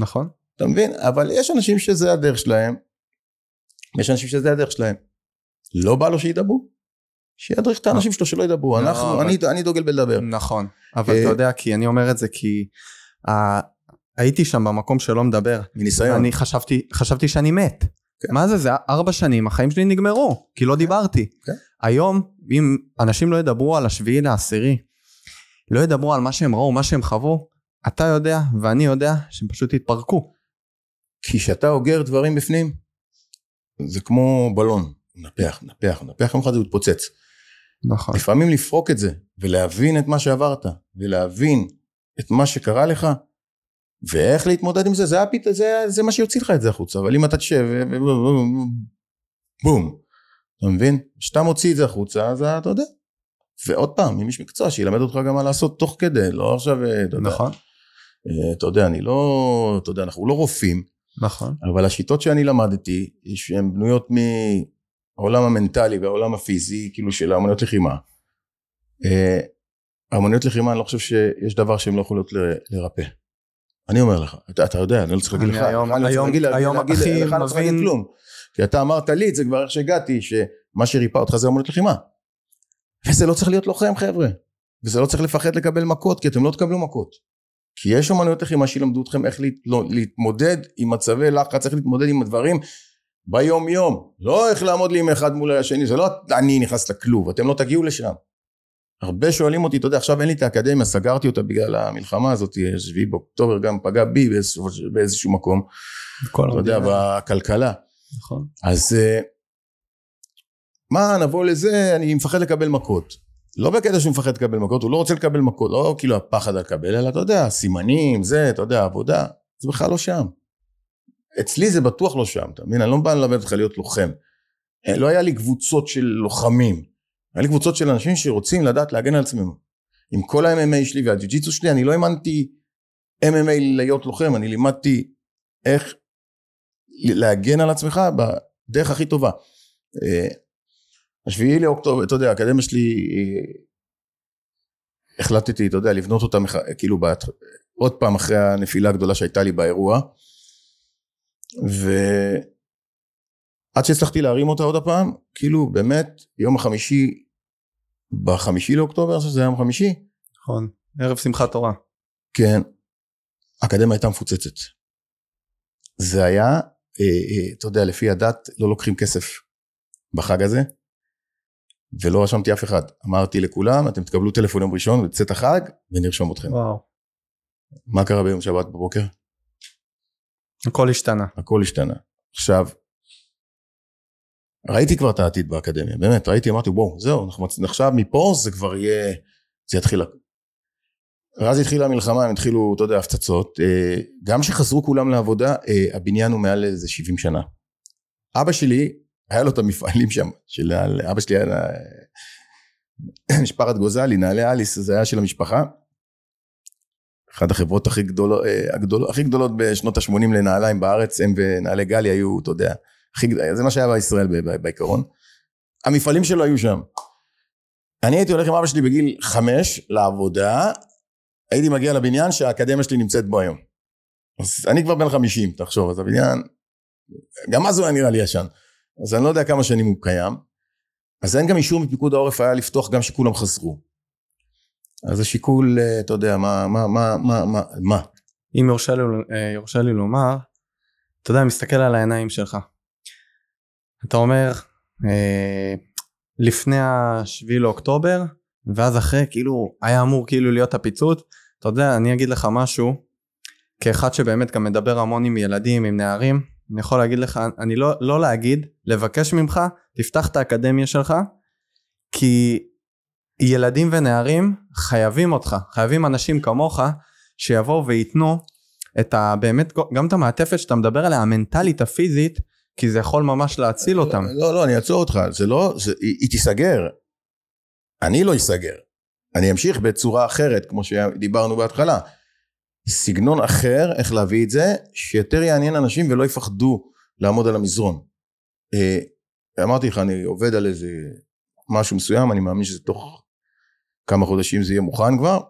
נכון. אתה מבין אבל יש אנשים שזה הדרך שלהם. יש אנשים שזה הדרך שלהם. לא בא לו שידברו. שידריך את האנשים שלו שלא ידברו, לא, אנחנו, אני, אני דוגל בלדבר. נכון, אבל אתה אה, יודע, כי אני אומר את זה כי הייתי שם במקום שלא מדבר. מניסיון. אני חשבתי, חשבתי שאני מת. כן. מה זה, זה ארבע שנים, החיים שלי נגמרו, כי לא כן. דיברתי. כן. היום, אם אנשים לא ידברו על השביעי לעשירי, לא ידברו על מה שהם ראו, מה שהם חוו, אתה יודע ואני יודע שהם פשוט יתפרקו. כי כשאתה אוגר דברים בפנים, זה כמו בלון, מנפח, מנפח, מנפח, יום אחד זה מתפוצץ. נכון. לפעמים לפרוק את זה, ולהבין את מה שעברת, ולהבין את מה שקרה לך, ואיך להתמודד עם זה, זה, הפית, זה, זה מה שיוציא לך את זה החוצה, אבל אם אתה תשב, בום, אתה מבין? כשאתה מוציא את זה החוצה, אז אתה יודע. ועוד פעם, אם יש מקצוע שילמד אותך גם מה לעשות תוך כדי, לא עכשיו, אתה יודע. נכון. אה, אתה יודע, אני לא, אתה יודע, אנחנו לא רופאים. נכון. אבל השיטות שאני למדתי, שהן בנויות העולם המנטלי והעולם הפיזי, כאילו של האמנויות לחימה. האמנויות אה, לחימה, אני לא חושב שיש דבר שהן לא יכולות לרפא. אני אומר לך, אתה, אתה יודע, אני לא צריך להגיד לך, היום, אני לא היום, להגיד, היום להגיד, הכי לך, לא מבין, כלום. כי אתה אמרת לי את זה כבר איך שהגעתי, שמה שריפא אותך זה אמנות לחימה. וזה לא צריך להיות לוחם חבר'ה, וזה לא צריך לפחד לקבל מכות, כי אתם לא תקבלו מכות. כי יש אמנויות לחימה שילמדו אתכם איך לא, להתמודד עם מצבי לחץ, איך להתמודד עם הדברים ביום יום, לא איך לעמוד לי עם אחד מול השני, זה לא אני נכנס לכלוב, אתם לא תגיעו לשם. הרבה שואלים אותי, אתה יודע, עכשיו אין לי את האקדמיה, סגרתי אותה בגלל המלחמה הזאת, שביעי באוקטובר גם פגע בי באיזשהו, באיזשהו מקום, אתה יודע, בכלכלה. נכון. אז אה, מה, נבוא לזה, אני מפחד לקבל מכות. לא בקטע שהוא מפחד לקבל מכות, הוא לא רוצה לקבל מכות, לא כאילו הפחד לקבל, אלא אתה יודע, סימנים, זה, אתה יודע, עבודה, זה בכלל לא שם. אצלי זה בטוח לא שם, אתה מבין? אני לא בא ללמד אותך להיות לוחם. אה, לא היה לי קבוצות של לוחמים. היה לי קבוצות של אנשים שרוצים לדעת להגן על עצמם. עם כל ה-MMA שלי והג'ו-ג'יצו שלי, אני לא האמנתי MMA להיות לוחם, אני לימדתי איך להגן על עצמך בדרך הכי טובה. אה, השביעי לאוקטובר, אתה יודע, האקדמיה שלי, אה, החלטתי, אתה יודע, לבנות אותה, כאילו, עוד פעם אחרי הנפילה הגדולה שהייתה לי באירוע. ועד שהצלחתי להרים אותה עוד הפעם, כאילו באמת יום החמישי, בחמישי לאוקטובר, אני חושב שזה היה יום חמישי. נכון, ערב שמחת תורה. כן, האקדמיה הייתה מפוצצת. זה היה, אה, אה, אתה יודע, לפי הדת לא לוקחים כסף בחג הזה, ולא רשמתי אף אחד. אמרתי לכולם, אתם תקבלו טלפון יום ראשון בצאת החג, ונרשום אתכם. וואו. מה קרה ביום שבת בבוקר? הכל השתנה. הכל השתנה. עכשיו, ראיתי כבר את העתיד באקדמיה, באמת, ראיתי, אמרתי, בואו, זהו, אנחנו. עכשיו מפה זה כבר יהיה, זה יתחיל. ואז התחילה המלחמה, הם התחילו, אתה יודע, הפצצות. אה, גם כשחזרו כולם לעבודה, אה, הבניין הוא מעל איזה 70 שנה. אבא שלי, היה לו את המפעלים שם, של אבא שלי היה משפחת גוזלי, נעלי אליס, זה היה של המשפחה. אחת החברות הכי גדולות, אה, הגדול, הכי גדולות בשנות ה-80 לנעליים בארץ, הם ונעלי גלי היו, אתה יודע, הכי, זה מה שהיה בישראל בעיקרון. המפעלים שלו היו שם. אני הייתי הולך עם אבא שלי בגיל חמש לעבודה, הייתי מגיע לבניין שהאקדמיה שלי נמצאת בו היום. אז אני כבר בן חמישים, תחשוב, אז הבניין גם אז הוא היה נראה לי ישן. אז אני לא יודע כמה שנים הוא קיים. אז אין גם אישור מפיקוד העורף היה לפתוח גם שכולם חזרו. אז השיקול, אה, אתה יודע, מה, מה, מה, מה, מה, מה? אם יורשה לי, אה, יורשה לי לומר, אתה יודע, מסתכל על העיניים שלך. אתה אומר, אה, לפני השביעי לאוקטובר, ואז אחרי, כאילו, היה אמור כאילו להיות הפיצוץ. אתה יודע, אני אגיד לך משהו, כאחד שבאמת גם מדבר המון עם ילדים, עם נערים, אני יכול להגיד לך, אני לא, לא להגיד, לבקש ממך, תפתח את האקדמיה שלך, כי ילדים ונערים חייבים אותך, חייבים אנשים כמוך, שיבואו וייתנו את ה... באמת, גם את המעטפת שאתה מדבר עליה, המנטלית, הפיזית, כי זה יכול ממש להציל אותם. לא, לא, אני אעצור אותך, זה לא, זה, היא, היא תיסגר. אני לא אסגר. אני אמשיך בצורה אחרת, כמו שדיברנו בהתחלה. סגנון אחר, איך להביא את זה, שיותר יעניין אנשים ולא יפחדו לעמוד על המזרון. אה, אמרתי לך, אני עובד על איזה משהו מסוים, אני מאמין שזה תוך כמה חודשים זה יהיה מוכן כבר,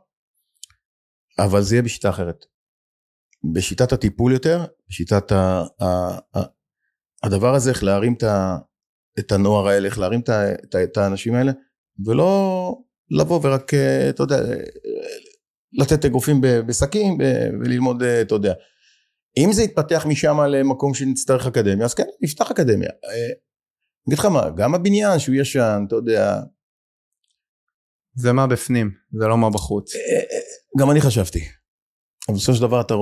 אבל זה יהיה בשיטה אחרת. בשיטת הטיפול יותר, בשיטת ה, ה, ה, הדבר הזה, איך להרים את, ה, את הנוער האלה, איך להרים את, את, את האנשים האלה, ולא לבוא ורק, אה, אתה יודע, לתת אגרופים בשקים וללמוד, אה, אתה יודע. אם זה יתפתח משם למקום שנצטרך אקדמיה, אז כן, נפתח אקדמיה. אה, אני אגיד לך מה, גם הבניין שהוא ישן, אתה יודע. זה מה בפנים, זה לא מה בחוץ. גם אני חשבתי. אבל בסופו של דבר, אתה,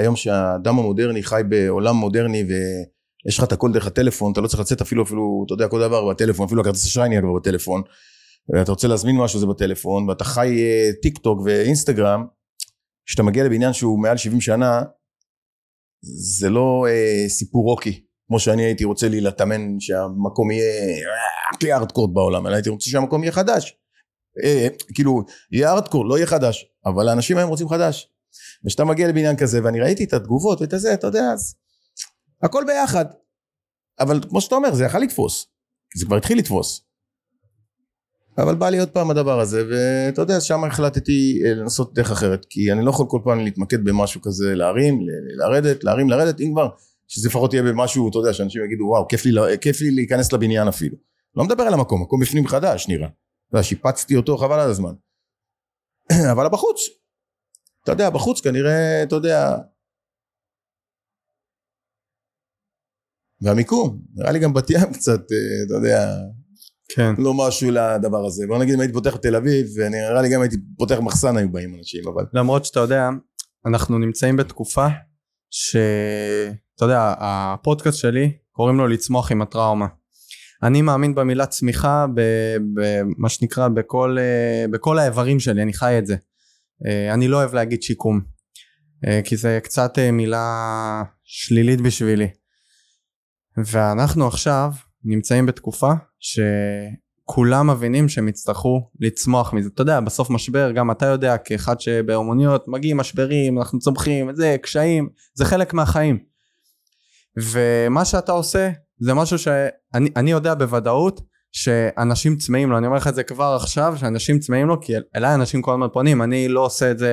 היום שהאדם המודרני חי בעולם מודרני ויש לך את הכל דרך הטלפון, אתה לא צריך לצאת אפילו, אפילו, אתה יודע, כל דבר בטלפון, אפילו הכרטיס אשראי נהיה כבר בטלפון. ואתה רוצה להזמין משהו זה בטלפון ואתה חי אה, טיק טוק ואינסטגרם כשאתה מגיע לבניין שהוא מעל 70 שנה זה לא אה, סיפור רוקי כמו שאני הייתי רוצה לי לתמן שהמקום יהיה אה, הכי ארדקורט בעולם אלא הייתי רוצה שהמקום יהיה חדש אה, כאילו יהיה ארדקורט לא יהיה חדש אבל האנשים היום רוצים חדש. וכשאתה מגיע לבניין כזה ואני ראיתי את התגובות ואת הזה אתה יודע אז הכל ביחד. אבל כמו שאתה אומר זה יכול לתפוס. זה כבר התחיל לתפוס. אבל בא לי עוד פעם הדבר הזה ואתה יודע שם החלטתי אה, לנסות דרך אחרת כי אני לא יכול כל פעם להתמקד במשהו כזה להרים לרדת להרים לרדת אם כבר שזה לפחות יהיה במשהו אתה יודע שאנשים יגידו וואו כיף לי, כיף לי להיכנס לבניין אפילו. לא מדבר על המקום מקום בפנים חדש נראה שיפצתי אותו חבל על הזמן אבל בחוץ אתה יודע בחוץ כנראה אתה יודע והמיקום נראה לי גם בת ים קצת אה, אתה יודע כן. לא משהו לדבר הזה. בוא נגיד אם הייתי פותח בתל אביב, ונראה לי גם הייתי פותח מחסן היו באים אנשים, אבל... למרות שאתה יודע, אנחנו נמצאים בתקופה שאתה יודע, הפודקאסט שלי, קוראים לו לצמוח עם הטראומה. אני מאמין במילה צמיחה, במה שנקרא, בכל, בכל האיברים שלי, אני חי את זה. אני לא אוהב להגיד שיקום, כי זה קצת מילה שלילית בשבילי. ואנחנו עכשיו נמצאים בתקופה שכולם מבינים שהם יצטרכו לצמוח מזה. אתה יודע, בסוף משבר, גם אתה יודע, כאחד שבהומוניות מגיעים משברים, אנחנו צומחים, זה, קשיים, זה חלק מהחיים. ומה שאתה עושה, זה משהו שאני יודע בוודאות שאנשים צמאים לו, אני אומר לך את זה כבר עכשיו, שאנשים צמאים לו, כי אליי אנשים כל הזמן פונים, אני לא עושה את זה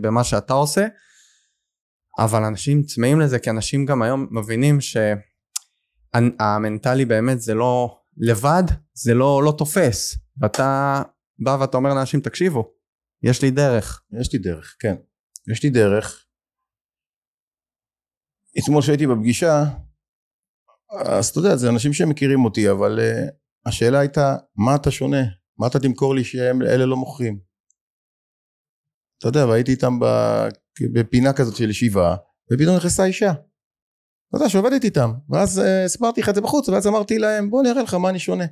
במה שאתה עושה, אבל אנשים צמאים לזה, כי אנשים גם היום מבינים ש... המנטלי באמת זה לא לבד זה לא לא תופס. ואתה בא ואתה אומר לאנשים תקשיבו יש לי דרך. יש לי דרך כן. יש לי דרך. אתמול שהייתי בפגישה אז אתה יודע זה אנשים שמכירים אותי אבל uh, השאלה הייתה מה אתה שונה? מה אתה תמכור לי שהם אלה לא מוכרים? אתה יודע והייתי איתם בפינה כזאת של ישיבה ופתאום נכנסה אישה אתה יודע שעובדת איתם. ואז אה, הסברתי לך את זה בחוץ ואז אמרתי להם בוא נראה לך מה אני שונה.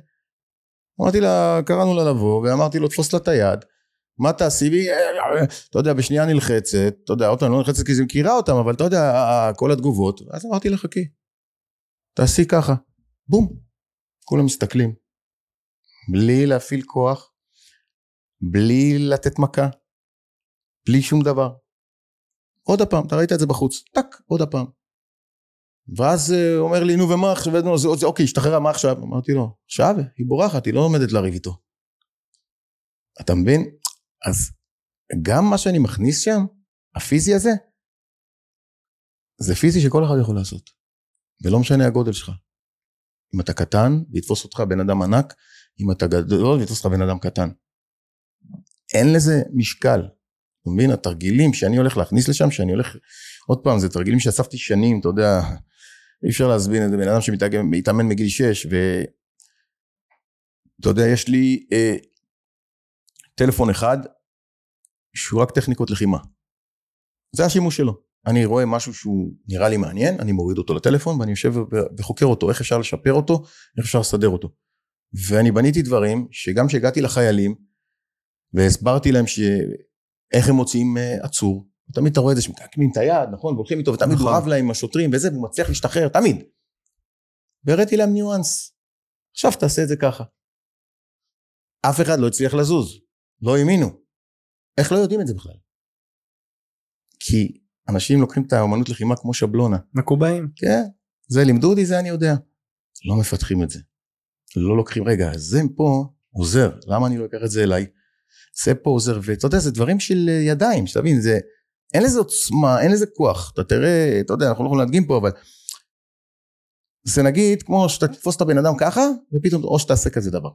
אמרתי לה קראנו לה לבוא ואמרתי לו תפוס לה את היד. מה תעשי? והיא אתה יודע בשנייה נלחצת אתה יודע עוד פעם לא נלחצת כי היא מכירה אותם אבל אתה יודע כל התגובות. אז אמרתי לה חכי תעשי ככה. בום. כולם מסתכלים. בלי להפעיל כוח. בלי לתת מכה. בלי שום דבר. עוד הפעם אתה ראית את זה בחוץ. טק עוד הפעם. ואז הוא אומר לי נו ומה עכשיו? אוקיי השתחררה מה עכשיו? אמרתי לו עכשיו? היא בורחת היא לא עומדת לריב איתו. אתה מבין? אז גם מה שאני מכניס שם הפיזי הזה זה פיזי שכל אחד יכול לעשות ולא משנה הגודל שלך. אם אתה קטן, ויתפוס אותך בן אדם ענק, אם אתה גדול, ויתפוס אותך בן אדם קטן. אין לזה משקל. אתה מבין? התרגילים שאני הולך להכניס לשם, שאני הולך... עוד פעם, זה תרגילים שאספתי שנים, אתה יודע, אי אפשר להסביר את זה, בן אדם שמתאמן מגיל 6, ואתה יודע, יש לי אה, טלפון אחד, שהוא רק טכניקות לחימה. זה השימוש שלו. אני רואה משהו שהוא נראה לי מעניין, אני מוריד אותו לטלפון ואני יושב וחוקר אותו, איך אפשר לשפר אותו, איך אפשר לסדר אותו. ואני בניתי דברים שגם כשהגעתי לחיילים והסברתי להם ש... איך הם מוציאים אה, עצור, תמיד אתה רואה את זה שמקעקמים את היד, נכון, והולכים איתו ותמיד הוא נכון. רב להם עם השוטרים וזה, והוא מצליח להשתחרר, תמיד. והראיתי להם ניואנס. עכשיו תעשה את זה ככה. אף אחד לא הצליח לזוז, לא האמינו. איך לא יודעים את זה בכלל? כי אנשים לוקחים את האמנות לחימה כמו שבלונה. מקובעים. כן, זה לימדו אותי, זה אני יודע. לא מפתחים את זה. לא לוקחים, רגע, זה פה עוזר, למה אני לא אקח את זה אליי? זה פה עוזר, ואתה יודע, זה דברים של ידיים, שתבין, זה, אין לזה עוצמה, אין לזה כוח. אתה תראה, אתה יודע, אנחנו לא יכולים להדגים פה, אבל... זה נגיד כמו שאתה תתפוס את הבן אדם ככה, ופתאום או שתעשה כזה דבר.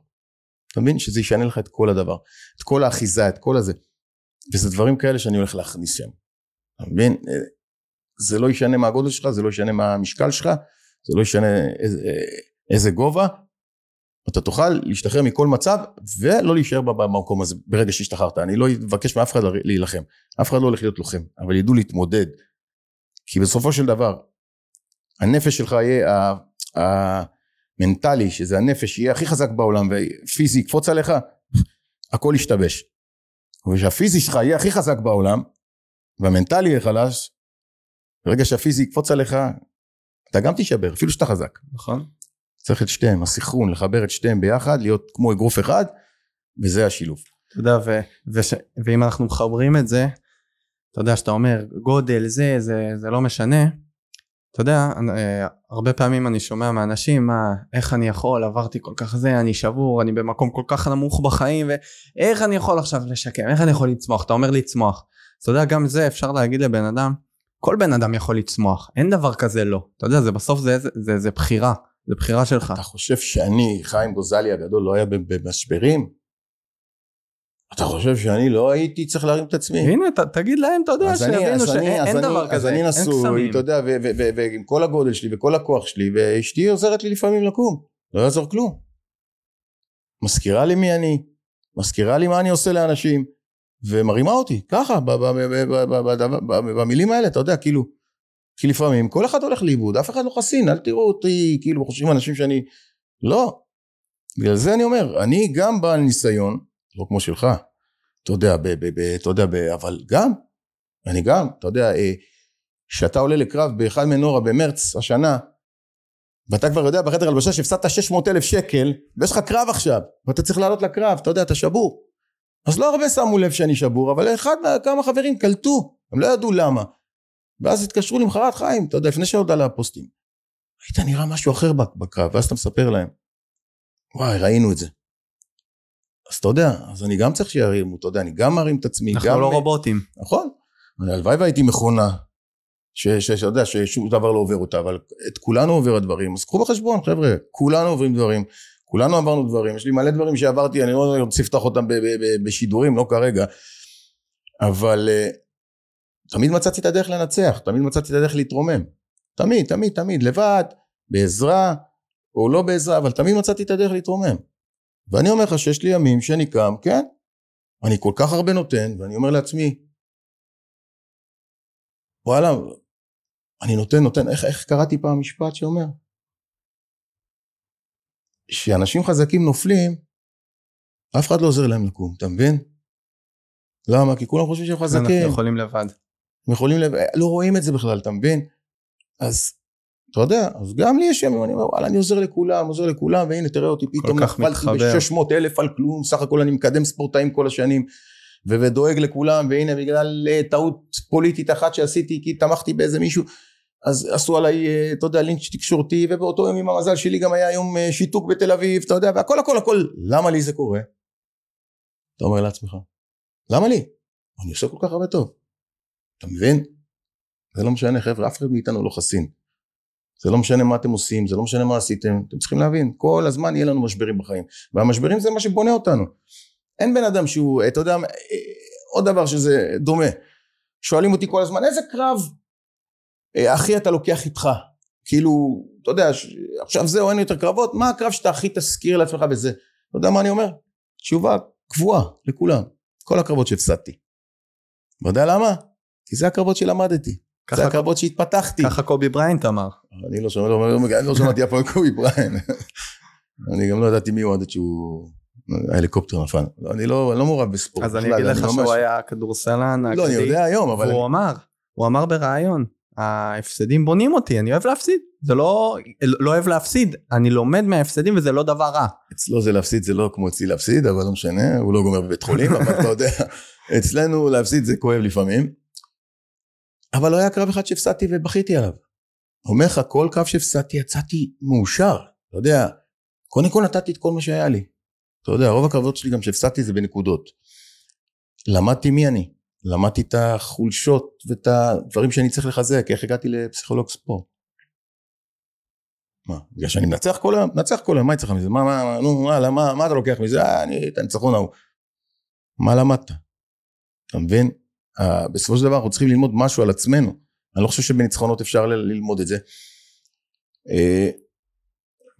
אתה מבין? שזה ישנה לך את כל הדבר. את כל האחיזה, את כל הזה. וזה דברים כאלה שאני הולך להכניס שם. אתה מבין? זה לא ישנה מה הגודל שלך, זה לא ישנה מה המשקל שלך, זה לא ישנה איזה, איזה גובה. אתה תוכל להשתחרר מכל מצב ולא להישאר במקום הזה ברגע שהשתחררת. אני לא אבקש מאף אחד להילחם. אף אחד לא הולך להיות לוחם, אבל ידעו להתמודד. כי בסופו של דבר, הנפש שלך יהיה המנטלי, שזה הנפש, יהיה הכי חזק בעולם, ופיזי יקפוץ עליך, הכל ישתבש. וכשהפיזי שלך יהיה הכי חזק בעולם, והמנטלי יהיה חלש, ברגע שהפיזי יקפוץ עליך, אתה גם תישבר, אפילו שאתה חזק. נכון. צריך את שתיהם, הסינכרון, לחבר את שתיהם ביחד, להיות כמו אגרוף אחד, וזה השילוב. אתה יודע, ו- וש- ואם אנחנו מחברים את זה, אתה יודע, שאתה אומר, גודל, זה, זה, זה לא משנה, אתה יודע, אה, הרבה פעמים אני שומע מאנשים, מה, איך אני יכול, עברתי כל כך זה, אני שבור, אני במקום כל כך נמוך בחיים, ואיך אני יכול עכשיו לשקם, איך אני יכול לצמוח? אתה אומר לצמוח. אתה יודע, גם זה אפשר להגיד לבן אדם, כל בן אדם יכול לצמוח, אין דבר כזה לא. אתה יודע, זה בסוף זה, זה, זה, זה בחירה, זה בחירה שלך. אתה חושב שאני, חיים גוזלי הגדול, לא היה במשברים? אתה חושב שאני לא הייתי צריך להרים את עצמי? הנה, ת, תגיד להם, אתה יודע, שיבינו שאין דבר כזה. אז אני נשוי, אתה יודע, ועם כל הגודל שלי וכל הכוח שלי, ואשתי עוזרת לי לפעמים לקום, לא יעזור כלום. מזכירה לי מי אני, מזכירה לי מה אני עושה לאנשים, ומרימה אותי, ככה, במילים האלה, אתה יודע, כאילו, כי לפעמים כל אחד הולך לאיבוד, אף אחד לא חסין, אל תראו אותי, כאילו, חושבים אנשים שאני, לא. בגלל זה אני אומר, אני גם בעל ניסיון, לא כמו שלך, אתה יודע, ב, ב, ב, אתה יודע, ב, אבל גם, אני גם, אתה יודע, כשאתה עולה לקרב באחד מנורה במרץ השנה, ואתה כבר יודע בחדר הלבשה שהפסדת 600 אלף שקל, ויש לך קרב עכשיו, ואתה צריך לעלות לקרב, אתה יודע, אתה שבור. אז לא הרבה שמו לב שאני שבור, אבל אחד, כמה חברים קלטו, הם לא ידעו למה. ואז התקשרו למחרת חיים, אתה יודע, לפני שעוד על הפוסטים. היית נראה משהו אחר בקרב, ואז אתה מספר להם. וואי, ראינו את זה. אז אתה יודע, אז אני גם צריך שירימו, אתה יודע, אני גם מרים את עצמי. אנחנו גם... לא רובוטים. נכון. הלוואי והייתי מכונה, שאתה יודע, ששום דבר לא עובר אותה, אבל את כולנו עובר הדברים. אז קחו בחשבון, חבר'ה, כולנו עוברים דברים. כולנו עברנו דברים, יש לי מלא דברים שעברתי, אני לא רוצה לפתוח אותם בשידורים, לא כרגע, אבל uh, תמיד מצאתי את הדרך לנצח, תמיד מצאתי את הדרך להתרומם. תמיד, תמיד, תמיד, לבד, בעזרה, או לא בעזרה, אבל תמיד מצאתי את הדרך להתרומם. ואני אומר לך שיש לי ימים שאני קם, כן, אני כל כך הרבה נותן, ואני אומר לעצמי, וואלה, אני נותן, נותן, איך, איך קראתי פעם משפט שאומר? שאנשים חזקים נופלים, אף אחד לא עוזר להם לקום, אתה מבין? למה? כי כולם חושבים שהם חזקים. אנחנו יכולים לבד. הם יכולים לבד, לא רואים את זה בכלל, אתה מבין? אז אתה יודע, אז גם לי יש ימים, אני אומר, וואלה, אני עוזר לכולם, עוזר לכולם, והנה תראה אותי, פתאום נפלתי ב-600 אלף על כלום, סך הכל אני מקדם ספורטאים כל השנים, ודואג לכולם, והנה בגלל אה, טעות פוליטית אחת שעשיתי, כי תמכתי באיזה מישהו, אז עשו עליי, אה, אתה יודע, לינץ' תקשורתי, ובאותו יום עם המזל שלי גם היה יום אה, שיתוק בתל אביב, אתה יודע, והכל הכל הכל, למה לי זה קורה? אתה אומר לעצמך, למה לי? אני עושה כל כך הרבה טוב. אתה מבין? זה לא משנה חבר'ה, אף אחד מאיתנו לא חסין. זה לא משנה מה אתם עושים, זה לא משנה מה עשיתם, אתם צריכים להבין, כל הזמן יהיה לנו משברים בחיים, והמשברים זה מה שבונה אותנו. אין בן אדם שהוא, אתה יודע, עוד דבר שזה דומה, שואלים אותי כל הזמן, איזה קרב אה, אחי אתה לוקח איתך? כאילו, אתה יודע, עכשיו זהו, אין יותר קרבות, מה הקרב שאתה הכי תזכיר לעצמך בזה? אתה יודע מה אני אומר? תשובה קבועה לכולם, כל הקרבות שהפסדתי. אתה יודע למה? כי זה הקרבות שלמדתי. זה הקרבות שהתפתחתי. ככה קובי בריינט אמר. אני לא שמעתי, לא שמעתי אף פעם קובי בריינט. אני גם לא ידעתי מי הוא עד שהוא... ההליקופטר נפל. לא, אני לא, לא מעורב בספורט. אז אני אגיד לך שהוא היה כדורסלן לא, אני יודע היום, אבל... הוא אמר, הוא אמר בריאיון, ההפסדים בונים אותי, אני אוהב להפסיד. זה לא, לא אוהב להפסיד, אני לומד מההפסדים וזה לא דבר רע. אצלו זה להפסיד, זה לא כמו אצלי להפסיד, אבל לא משנה, הוא לא גומר בבית חולים, אבל אתה יודע, אצלנו להפסיד זה כואב לפעמים. אבל לא היה קרב אחד שהפסדתי ובכיתי עליו. אומר לך, כל קרב שהפסדתי יצאתי מאושר, אתה יודע, קודם כל נתתי את כל מה שהיה לי. אתה יודע, רוב הקרבות שלי גם שהפסדתי זה בנקודות. למדתי מי אני, למדתי את החולשות ואת הדברים שאני צריך לחזק, איך הגעתי לפסיכולוג ספורט. מה, בגלל שאני מנצח כל היום? מנצח כל היום, מה יצא לך מזה? מה, מה, נו, מה, מה, מה אתה לוקח מזה? אה, אני, את הניצחון ההוא. מה למדת? אתה מבין? Uh, בסופו של דבר אנחנו צריכים ללמוד משהו על עצמנו. אני לא חושב שבניצחונות אפשר ללמוד את זה. Uh,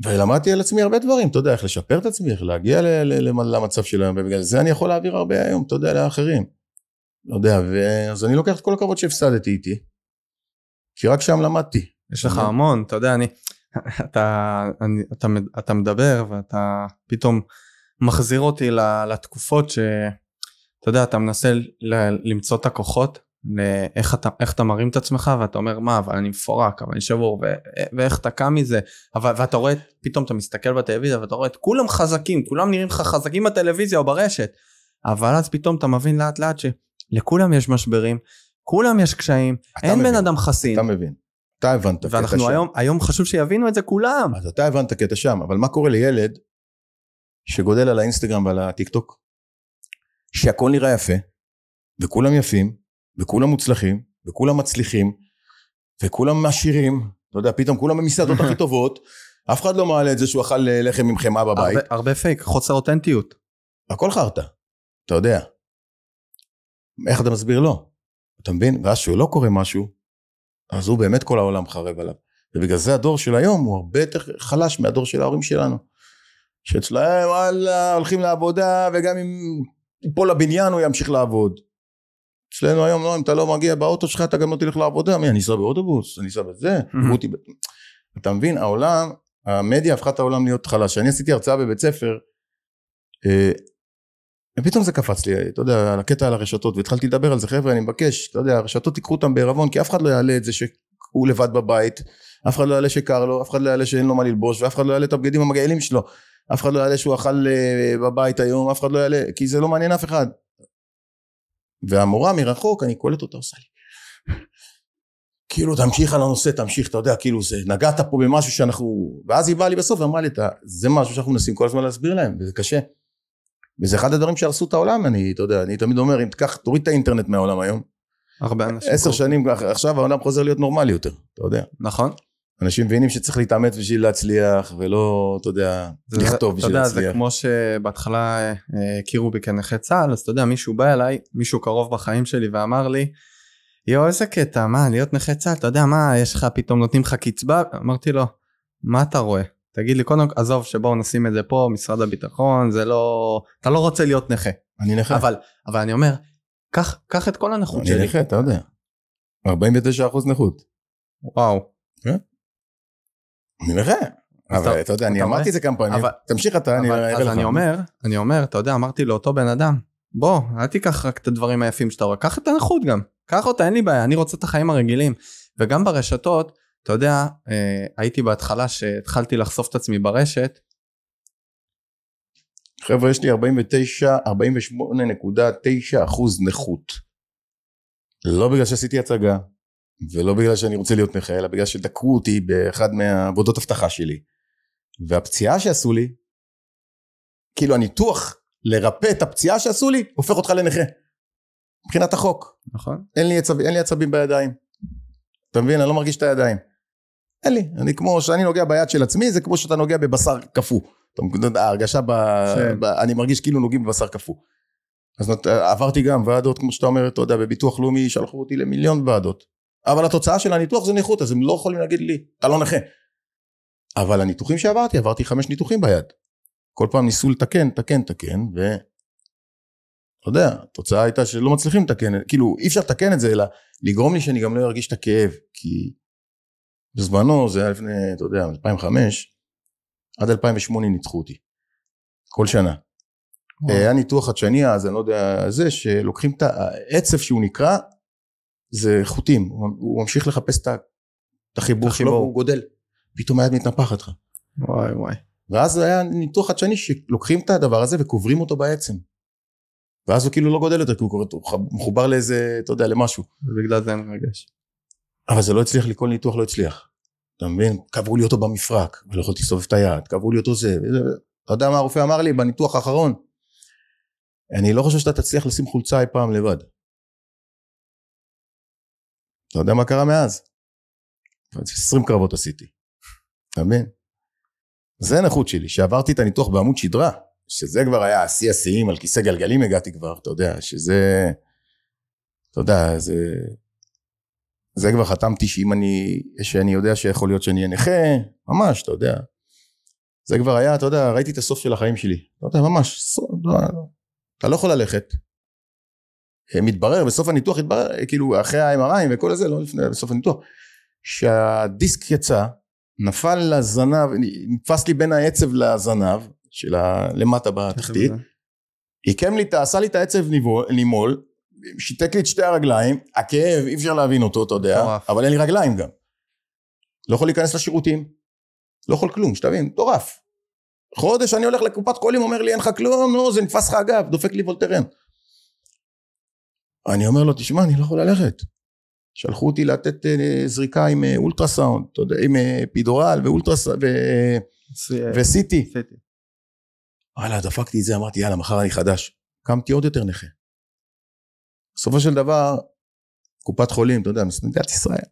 ולמדתי על עצמי הרבה דברים, אתה יודע, איך לשפר את עצמי, איך להגיע למצב של היום, ובגלל זה אני יכול להעביר הרבה היום, אתה יודע, לאחרים. לא יודע, אז אני לוקח את כל הכבוד שהפסדתי איתי, כי רק שם למדתי. יש לך המון, אתה יודע, אני, אתה, אני, אתה, אתה מדבר ואתה פתאום מחזיר אותי לתקופות שאתה יודע, אתה מנסה למצוא את הכוחות לאיך אתה, אתה מרים את עצמך ואתה אומר מה אבל אני מפורק אבל אני שבור ו, ואיך אתה קם מזה אבל ואתה רואה פתאום אתה מסתכל בטלוויזיה ואתה רואה את כולם חזקים כולם נראים לך חזקים בטלוויזיה או ברשת אבל אז פתאום אתה מבין לאט לאט שלכולם יש משברים כולם יש קשיים אין מבין, בן אדם חסין אתה מבין אתה הבנת קטע שם ואנחנו היום היום חשוב שיבינו את זה כולם אז אתה הבנת קטע שם אבל מה קורה לילד שגודל על האינסטגרם ועל הטיק טוק שהכל נראה יפה וכולם יפים וכולם מוצלחים, וכולם מצליחים, וכולם עשירים, אתה יודע, פתאום כולם במסעדות הכי טובות, אף אחד לא מעלה את זה שהוא אכל אה, לחם עם חמאה בבית. הרבה, הרבה פייק, חוסר אותנטיות. הכל חרטא, אתה יודע. איך אתה מסביר לו? אתה מבין? ואז כשהוא לא קורה משהו, אז הוא באמת כל העולם חרב עליו. ובגלל זה הדור של היום הוא הרבה יותר חלש מהדור של ההורים שלנו. שאצלהם וואלה הולכים לעבודה וגם אם ייפול לבניין הוא ימשיך לעבוד. אצלנו היום לא, אם אתה לא מגיע באוטו שלך אתה גם לא תלך לעבודה, מי אני אסע באוטובוס, אני אסע בזה, אתה מבין, העולם, המדיה הפכה את העולם להיות חלש. כשאני עשיתי הרצאה בבית ספר, אה, ופתאום זה קפץ לי, אתה יודע, על הקטע על הרשתות, והתחלתי לדבר על זה, חבר'ה, אני מבקש, אתה יודע, הרשתות תיקחו אותם בערבון, כי אף אחד לא יעלה את זה שהוא לבד בבית, אף אחד לא יעלה שקר לו, אף אחד לא יעלה שאין לו מה ללבוש, ואף אחד לא יעלה את הבגדים המגעילים שלו, אף אחד לא יעלה שהוא אכל אה, בבית היום, אף אחד לא יעלה, כי זה לא מעניין אף אחד. והמורה מרחוק אני קולט אותה עושה לי כאילו תמשיך על הנושא תמשיך אתה יודע כאילו זה נגעת פה במשהו שאנחנו ואז היא באה לי בסוף ואמרה לי זה משהו שאנחנו מנסים כל הזמן להסביר להם וזה קשה וזה אחד הדברים שהרסו את העולם אני אתה יודע אני תמיד אומר אם תקח תוריד את האינטרנט מהעולם היום הרבה אנשים עשר שנים עכשיו העולם חוזר להיות נורמלי יותר אתה יודע. נכון. אנשים מבינים שצריך להתאמץ בשביל להצליח ולא אתה יודע זה, לכתוב בשביל יודע, להצליח. זה כמו שבהתחלה אה, הכירו בי כנכה צה"ל אז אתה יודע מישהו בא אליי מישהו קרוב בחיים שלי ואמר לי יואו איזה קטע מה להיות נכה צה"ל אתה יודע מה יש לך פתאום נותנים לך קצבה? אמרתי לו מה אתה רואה תגיד לי קודם עזוב שבואו נשים את זה פה משרד הביטחון זה לא אתה לא רוצה להיות נכה. אני נכה. אבל אבל אני אומר קח קח את כל הנכות שלי. אני נכה אתה יודע. 49% נכות. וואו. כן? אני נכה. אבל אתה יודע, אני אמרתי את זה כמה פעמים, תמשיך אתה, אני אראה לך. אז אני אומר, אני אומר, אתה יודע, אמרתי לאותו בן אדם, בוא, אל תיקח רק את הדברים היפים שאתה רואה, קח את הנכות גם, קח אותה, אין לי בעיה, אני רוצה את החיים הרגילים. וגם ברשתות, אתה יודע, אה, הייתי בהתחלה שהתחלתי לחשוף את עצמי ברשת. חבר'ה, יש לי 49, 48.9 אחוז נכות. לא בגלל שעשיתי הצגה, ולא בגלל שאני רוצה להיות נכה, אלא בגלל שדקרו אותי באחד מהעבודות אבטחה שלי. והפציעה שעשו לי, כאילו הניתוח לרפא את הפציעה שעשו לי, הופך אותך לנכה. מבחינת החוק. נכון. אין לי, עצב, אין לי עצבים בידיים. אתה מבין? אני לא מרגיש את הידיים. אין לי. אני כמו שאני נוגע ביד של עצמי, זה כמו שאתה נוגע בבשר קפוא. ההרגשה ב... כן. ב... אני מרגיש כאילו נוגעים בבשר קפוא. אז נות... עברתי גם ועדות, כמו שאתה אומר, אתה יודע, בביטוח לאומי שלחו אותי למיליון ועדות. אבל התוצאה של הניתוח זה נכות, אז הם לא יכולים להגיד לי, אתה לא נכה. אבל הניתוחים שעברתי, עברתי חמש ניתוחים ביד. כל פעם ניסו לתקן, תקן, תקן, ו... אתה יודע, התוצאה הייתה שלא מצליחים לתקן, כאילו אי אפשר לתקן את זה, אלא לגרום לי שאני גם לא ארגיש את הכאב, כי בזמנו, זה היה לפני, אתה יודע, 2005, עד 2008 ניצחו אותי. כל שנה. וואו. היה ניתוח חדשני אז, אני לא יודע, זה, שלוקחים את העצב שהוא נקרע, זה חוטים, הוא, הוא ממשיך לחפש את החיבור שלו. והוא גודל. פתאום היד מתנפחת לך. וואי וואי. ואז היה ניתוח חדשני שלוקחים את הדבר הזה וקוברים אותו בעצם. ואז הוא כאילו לא גודל יותר, כי הוא הוא מחובר לאיזה, אתה יודע, למשהו. ובגלל זה אני מרגש. אבל זה לא הצליח לי, כל ניתוח לא הצליח. אתה מבין? קברו לי אותו במפרק, ולא יכולתי לסובב את היד, קברו לי אותו זה, אתה יודע מה הרופא אמר לי בניתוח האחרון? אני לא חושב שאתה תצליח לשים חולצה אי פעם לבד. אתה יודע מה קרה מאז? 20 קרבות עשיתי. אתה מבין? זה הנכות שלי, שעברתי את הניתוח בעמוד שדרה, שזה כבר היה שיא השיאים, על כיסא גלגלים הגעתי כבר, אתה יודע, שזה... אתה יודע, זה... זה כבר חתמתי שאם אני, שאני יודע שיכול להיות שאני אהיה נכה, ממש, אתה יודע. זה כבר היה, אתה יודע, ראיתי את הסוף של החיים שלי. אתה יודע, ממש, לא, לא. אתה לא יכול ללכת. אה, מתברר, בסוף הניתוח התברר, כאילו, אחרי ה-MRI וכל זה, לא לפני, בסוף הניתוח, שהדיסק יצא, נפל לזנב, נתפס לי בין העצב לזנב, של ה... למטה בתחתית, עיקם לי, עשה לי את העצב נימול, שיתק לי את שתי הרגליים, הכאב אי אפשר להבין אותו, אתה יודע. אבל אין לי רגליים גם. לא יכול להיכנס לשירותים, לא יכול כלום, שתבין, מטורף. חודש אני הולך לקופת חולים, אומר לי אין לך כלום, נו זה נתפס לך אגב, דופק לי וולטרן. אני אומר לו, תשמע, אני לא יכול ללכת. שלחו אותי לתת אה, זריקה עם אה, אולטרסאונד, אתה יודע, עם אה, פידורל ואולטרסאונד וסיטי. וואלה, דפקתי את זה, אמרתי, יאללה, מחר אני חדש. קמתי עוד יותר נכה. בסופו של דבר, קופת חולים, אתה יודע, מדינת ישראל.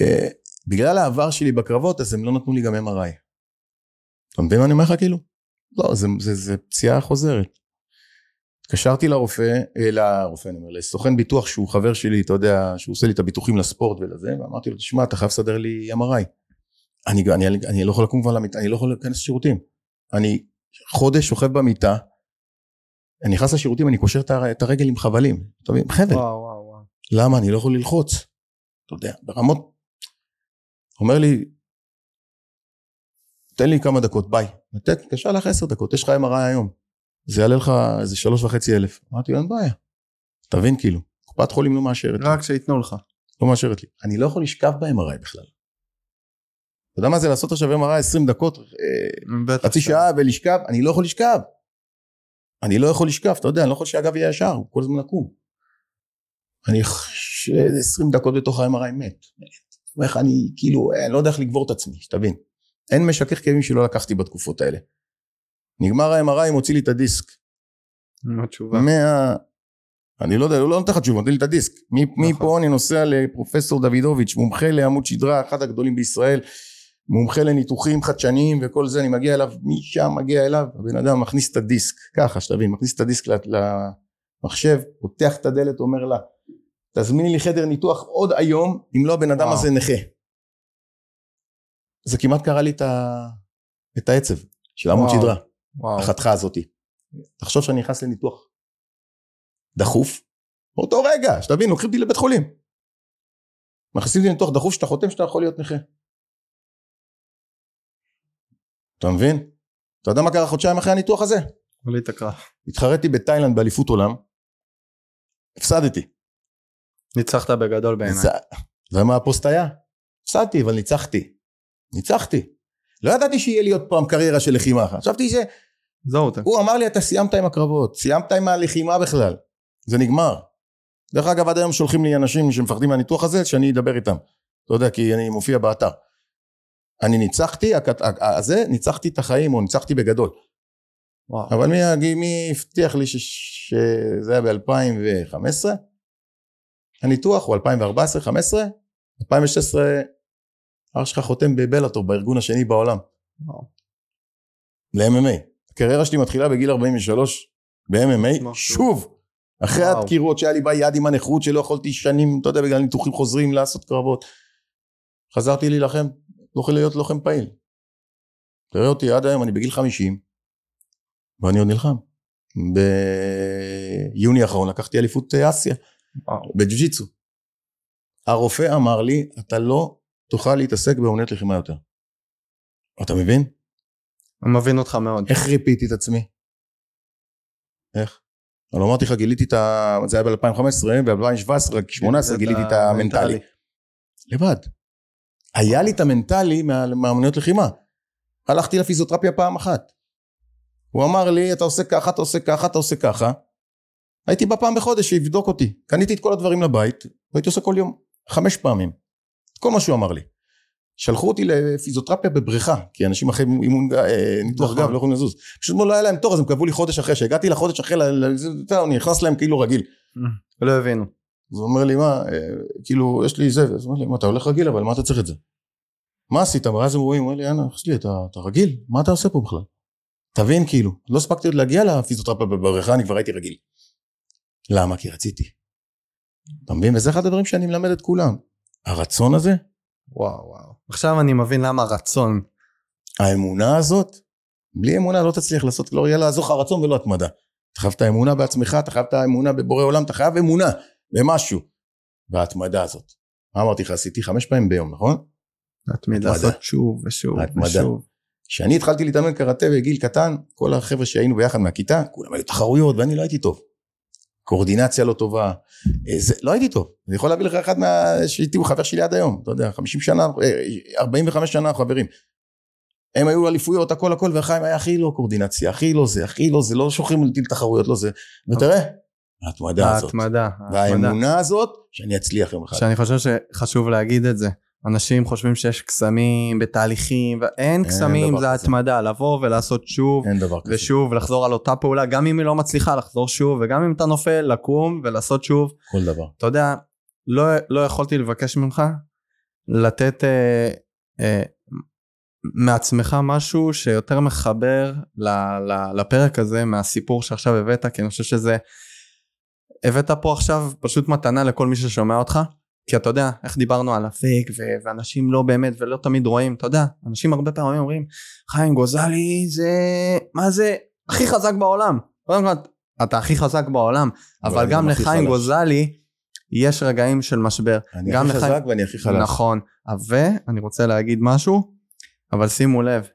אה, בגלל העבר שלי בקרבות, אז הם לא נתנו לי גם MRI. אתה מבין מה אני אומר לך כאילו? לא, זה, זה, זה פציעה חוזרת. התקשרתי לרופא, אה, לרופא, אני אומר, לסוכן ביטוח שהוא חבר שלי, אתה יודע, שהוא עושה לי את הביטוחים לספורט ולזה, ואמרתי לו, תשמע, אתה חייב לסדר לי MRI. אני, אני, אני לא יכול לקום כבר למיטה, אני לא יכול להיכנס לשירותים. אני חודש שוכב במיטה, אני נכנס לשירותים, אני קושר את הר- את הרגל עם חבלים. אתה מבין? חבל. וואו וואו וואו. למה? אני לא יכול ללחוץ. אתה יודע, ברמות... אומר לי, תן לי כמה דקות, ביי. נתק, התקשר לך עשר דקות, יש לך MRI היום. זה יעלה לך איזה שלוש וחצי אלף. אמרתי אין בעיה. תבין כאילו, קופת חולים לא מאשרת. רק שייתנו לך. לא מאשרת לי. אני לא יכול לשכב ב-MRI בכלל. אתה יודע מה זה לעשות עכשיו MRI 20 דקות, אה, חצי שעה ולשכב? אני לא יכול לשכב. אני לא יכול לשכב, אתה יודע, אני לא יכול שהגב יהיה ישר, הוא כל הזמן עקום. אני ש- 20 דקות בתוך ה-MRI מת. איך אני, כאילו, אני לא יודע איך לגבור את עצמי, שתבין. אין משכך כאבים שלא לקחתי בתקופות האלה. נגמר ה-MRI, מוציא לי את הדיסק. מה התשובה? מה... אני לא יודע, הוא לא נותן לך תשובה, נותן לי את הדיסק. מ- נכון. מפה אני נוסע לפרופסור דוידוביץ', מומחה לעמוד שדרה, אחד הגדולים בישראל, מומחה לניתוחים חדשניים וכל זה, אני מגיע אליו, משם מגיע אליו, הבן אדם מכניס את הדיסק, ככה שתבין, מכניס את הדיסק למחשב, פותח את הדלת, אומר לה, תזמיני לי חדר ניתוח עוד היום, אם לא הבן אדם וואו. הזה נכה. זה כמעט קרה לי את, ה... את העצב של עמוד. שדרה. החתיכה הזאתי. תחשוב שאני נכנס לניתוח דחוף, באותו רגע, שתבין, לוקחים אותי לבית חולים. מכניסים אותי לניתוח דחוף שאתה חותם שאתה יכול להיות נכה. אתה מבין? אתה יודע מה קרה חודשיים אחרי הניתוח הזה? עלי את הקרב. התחרתי בתאילנד באליפות עולם, הפסדתי. ניצחת בגדול בעיניי. ניצ- אתה יודע מה הפוסט היה? הפסדתי, אבל ניצחתי. ניצחתי. לא ידעתי שיהיה לי עוד פעם קריירה של לחימה. חשבתי ש... זהו, אתה. הוא אמר לי אתה סיימת עם הקרבות, סיימת עם הלחימה בכלל, זה נגמר. דרך אגב עד היום שולחים לי אנשים שמפחדים מהניתוח הזה שאני אדבר איתם, אתה יודע כי אני מופיע באתר. אני ניצחתי, הזה, ניצחתי את החיים או ניצחתי בגדול. וואו. אבל מי, מי הבטיח לי ש- שזה היה ב-2015? הניתוח הוא 2014-2015, 2016 אח שלך חותם בבלאטור, בארגון השני בעולם. וואו. ל-MMA. הקריירה שלי מתחילה בגיל 43 ב-MMA. שוב, אחרי וואו. הדקירות שהיה לי ביד עם הנכות שלא יכולתי שנים, אתה יודע, בגלל ניתוחים חוזרים לעשות קרבות. חזרתי להילחם, לא יכול להיות לוחם פעיל. תראה אותי עד היום, אני בגיל 50, ואני עוד נלחם. ביוני האחרון לקחתי אליפות אה, אסיה. בג'ו-ג'יצו. הרופא אמר לי, אתה לא תוכל להתעסק באמנויות לחימה יותר. אתה מבין? אני מבין אותך מאוד. איך ריפיתי את עצמי? איך? אבל אמרתי לך, גיליתי את ה... זה היה ב-2015, ב-2017, רק 18 גיליתי את המנטלי. לבד. היה לי את המנטלי מה- מהאמנויות לחימה. הלכתי לפיזיותרפיה פעם אחת. הוא אמר לי, אתה עושה ככה, אתה עושה ככה, אתה עושה ככה. הייתי בא פעם בחודש שיבדוק אותי. קניתי את כל הדברים לבית, והייתי עושה כל יום, חמש פעמים. כל מה שהוא אמר לי. שלחו אותי לפיזיותרפיה בבריכה, כי אנשים אחרי אימון, אה, ניתוח נכון. גב לא יכולים לזוז. פשוט לא היה להם תור, אז הם קבעו לי חודש אחרי, שהגעתי לחודש אחרי, אני נכנס להם כאילו רגיל. לא הבינו. אז הוא אומר לי, מה, אה, כאילו, יש לי זה, אז הוא אומר לי, מה, אתה הולך רגיל, אבל מה אתה צריך את זה? מה עשית? ואז הם רואים, הוא אומר לי, יאללה, אח שלי, אתה, אתה רגיל? מה אתה עושה פה בכלל? תבין, כאילו, לא הספקתי עוד להגיע לפיזיותרפיה בבריכה, אני כבר הייתי רגיל. למה? כי רציתי. אתה מבין? וזה אחד הדברים שאני מלמד את כולם. הרצון הזה, וואו וואו. עכשיו אני מבין למה רצון. האמונה הזאת, בלי אמונה לא תצליח לעשות, לא יהיה לעזור לך רצון ולא התמדה. אתה חייב את האמונה בעצמך, אתה חייב את האמונה בבורא עולם, אתה חייב אמונה במשהו. וההתמדה הזאת. מה אמרתי לך? עשיתי חמש פעמים ביום, נכון? להתמיד. לעשות שוב ושוב התמדה. ושוב. כשאני התחלתי להתאמן קראטה בגיל קטן, כל החבר'ה שהיינו ביחד מהכיתה, כולם היו תחרויות ואני לא הייתי טוב. קואורדינציה לא טובה, אה, זה, לא הייתי טוב. אני יכול להביא לך אחד מה... הוא חבר שלי עד היום, אתה יודע, 50 שנה, אה, 45 שנה אנחנו חברים. הם היו אליפויות, הכל הכל, והחיים היה הכי לא קואורדינציה, הכי לא זה, הכי לא זה, לא שולחים אותי לתחרויות, לא זה. ותראה, ההתמדה הזאת. ההתמדה. והאמונה הזאת, שאני אצליח יום אחד. שאני חושב שחשוב להגיד את זה. אנשים חושבים שיש קסמים בתהליכים, ואין קסמים, זה. התמדה, לבוא ולעשות שוב אין דבר כזה. ושוב, לחזור על אותה פעולה, גם אם היא לא מצליחה, לחזור שוב, וגם אם אתה נופל, לקום ולעשות שוב. כל דבר. אתה יודע, לא, לא יכולתי לבקש ממך לתת אה, אה, מעצמך משהו שיותר מחבר ל, ל, לפרק הזה מהסיפור שעכשיו הבאת, כי אני חושב שזה... הבאת פה עכשיו פשוט מתנה לכל מי ששומע אותך, כי אתה יודע, איך דיברנו על הפייק, ו- ואנשים לא באמת ולא תמיד רואים, אתה יודע, אנשים הרבה פעמים אומרים, חיים גוזלי זה, מה זה, הכי חזק בעולם. קודם כל, אתה הכי חזק בעולם, אבל אני גם לחיים. גוזלי יש רגעים של משבר. אני הכי לחיים- חזק ואני הכי חלש. נכון, ואני רוצה להגיד משהו, אבל שימו לב,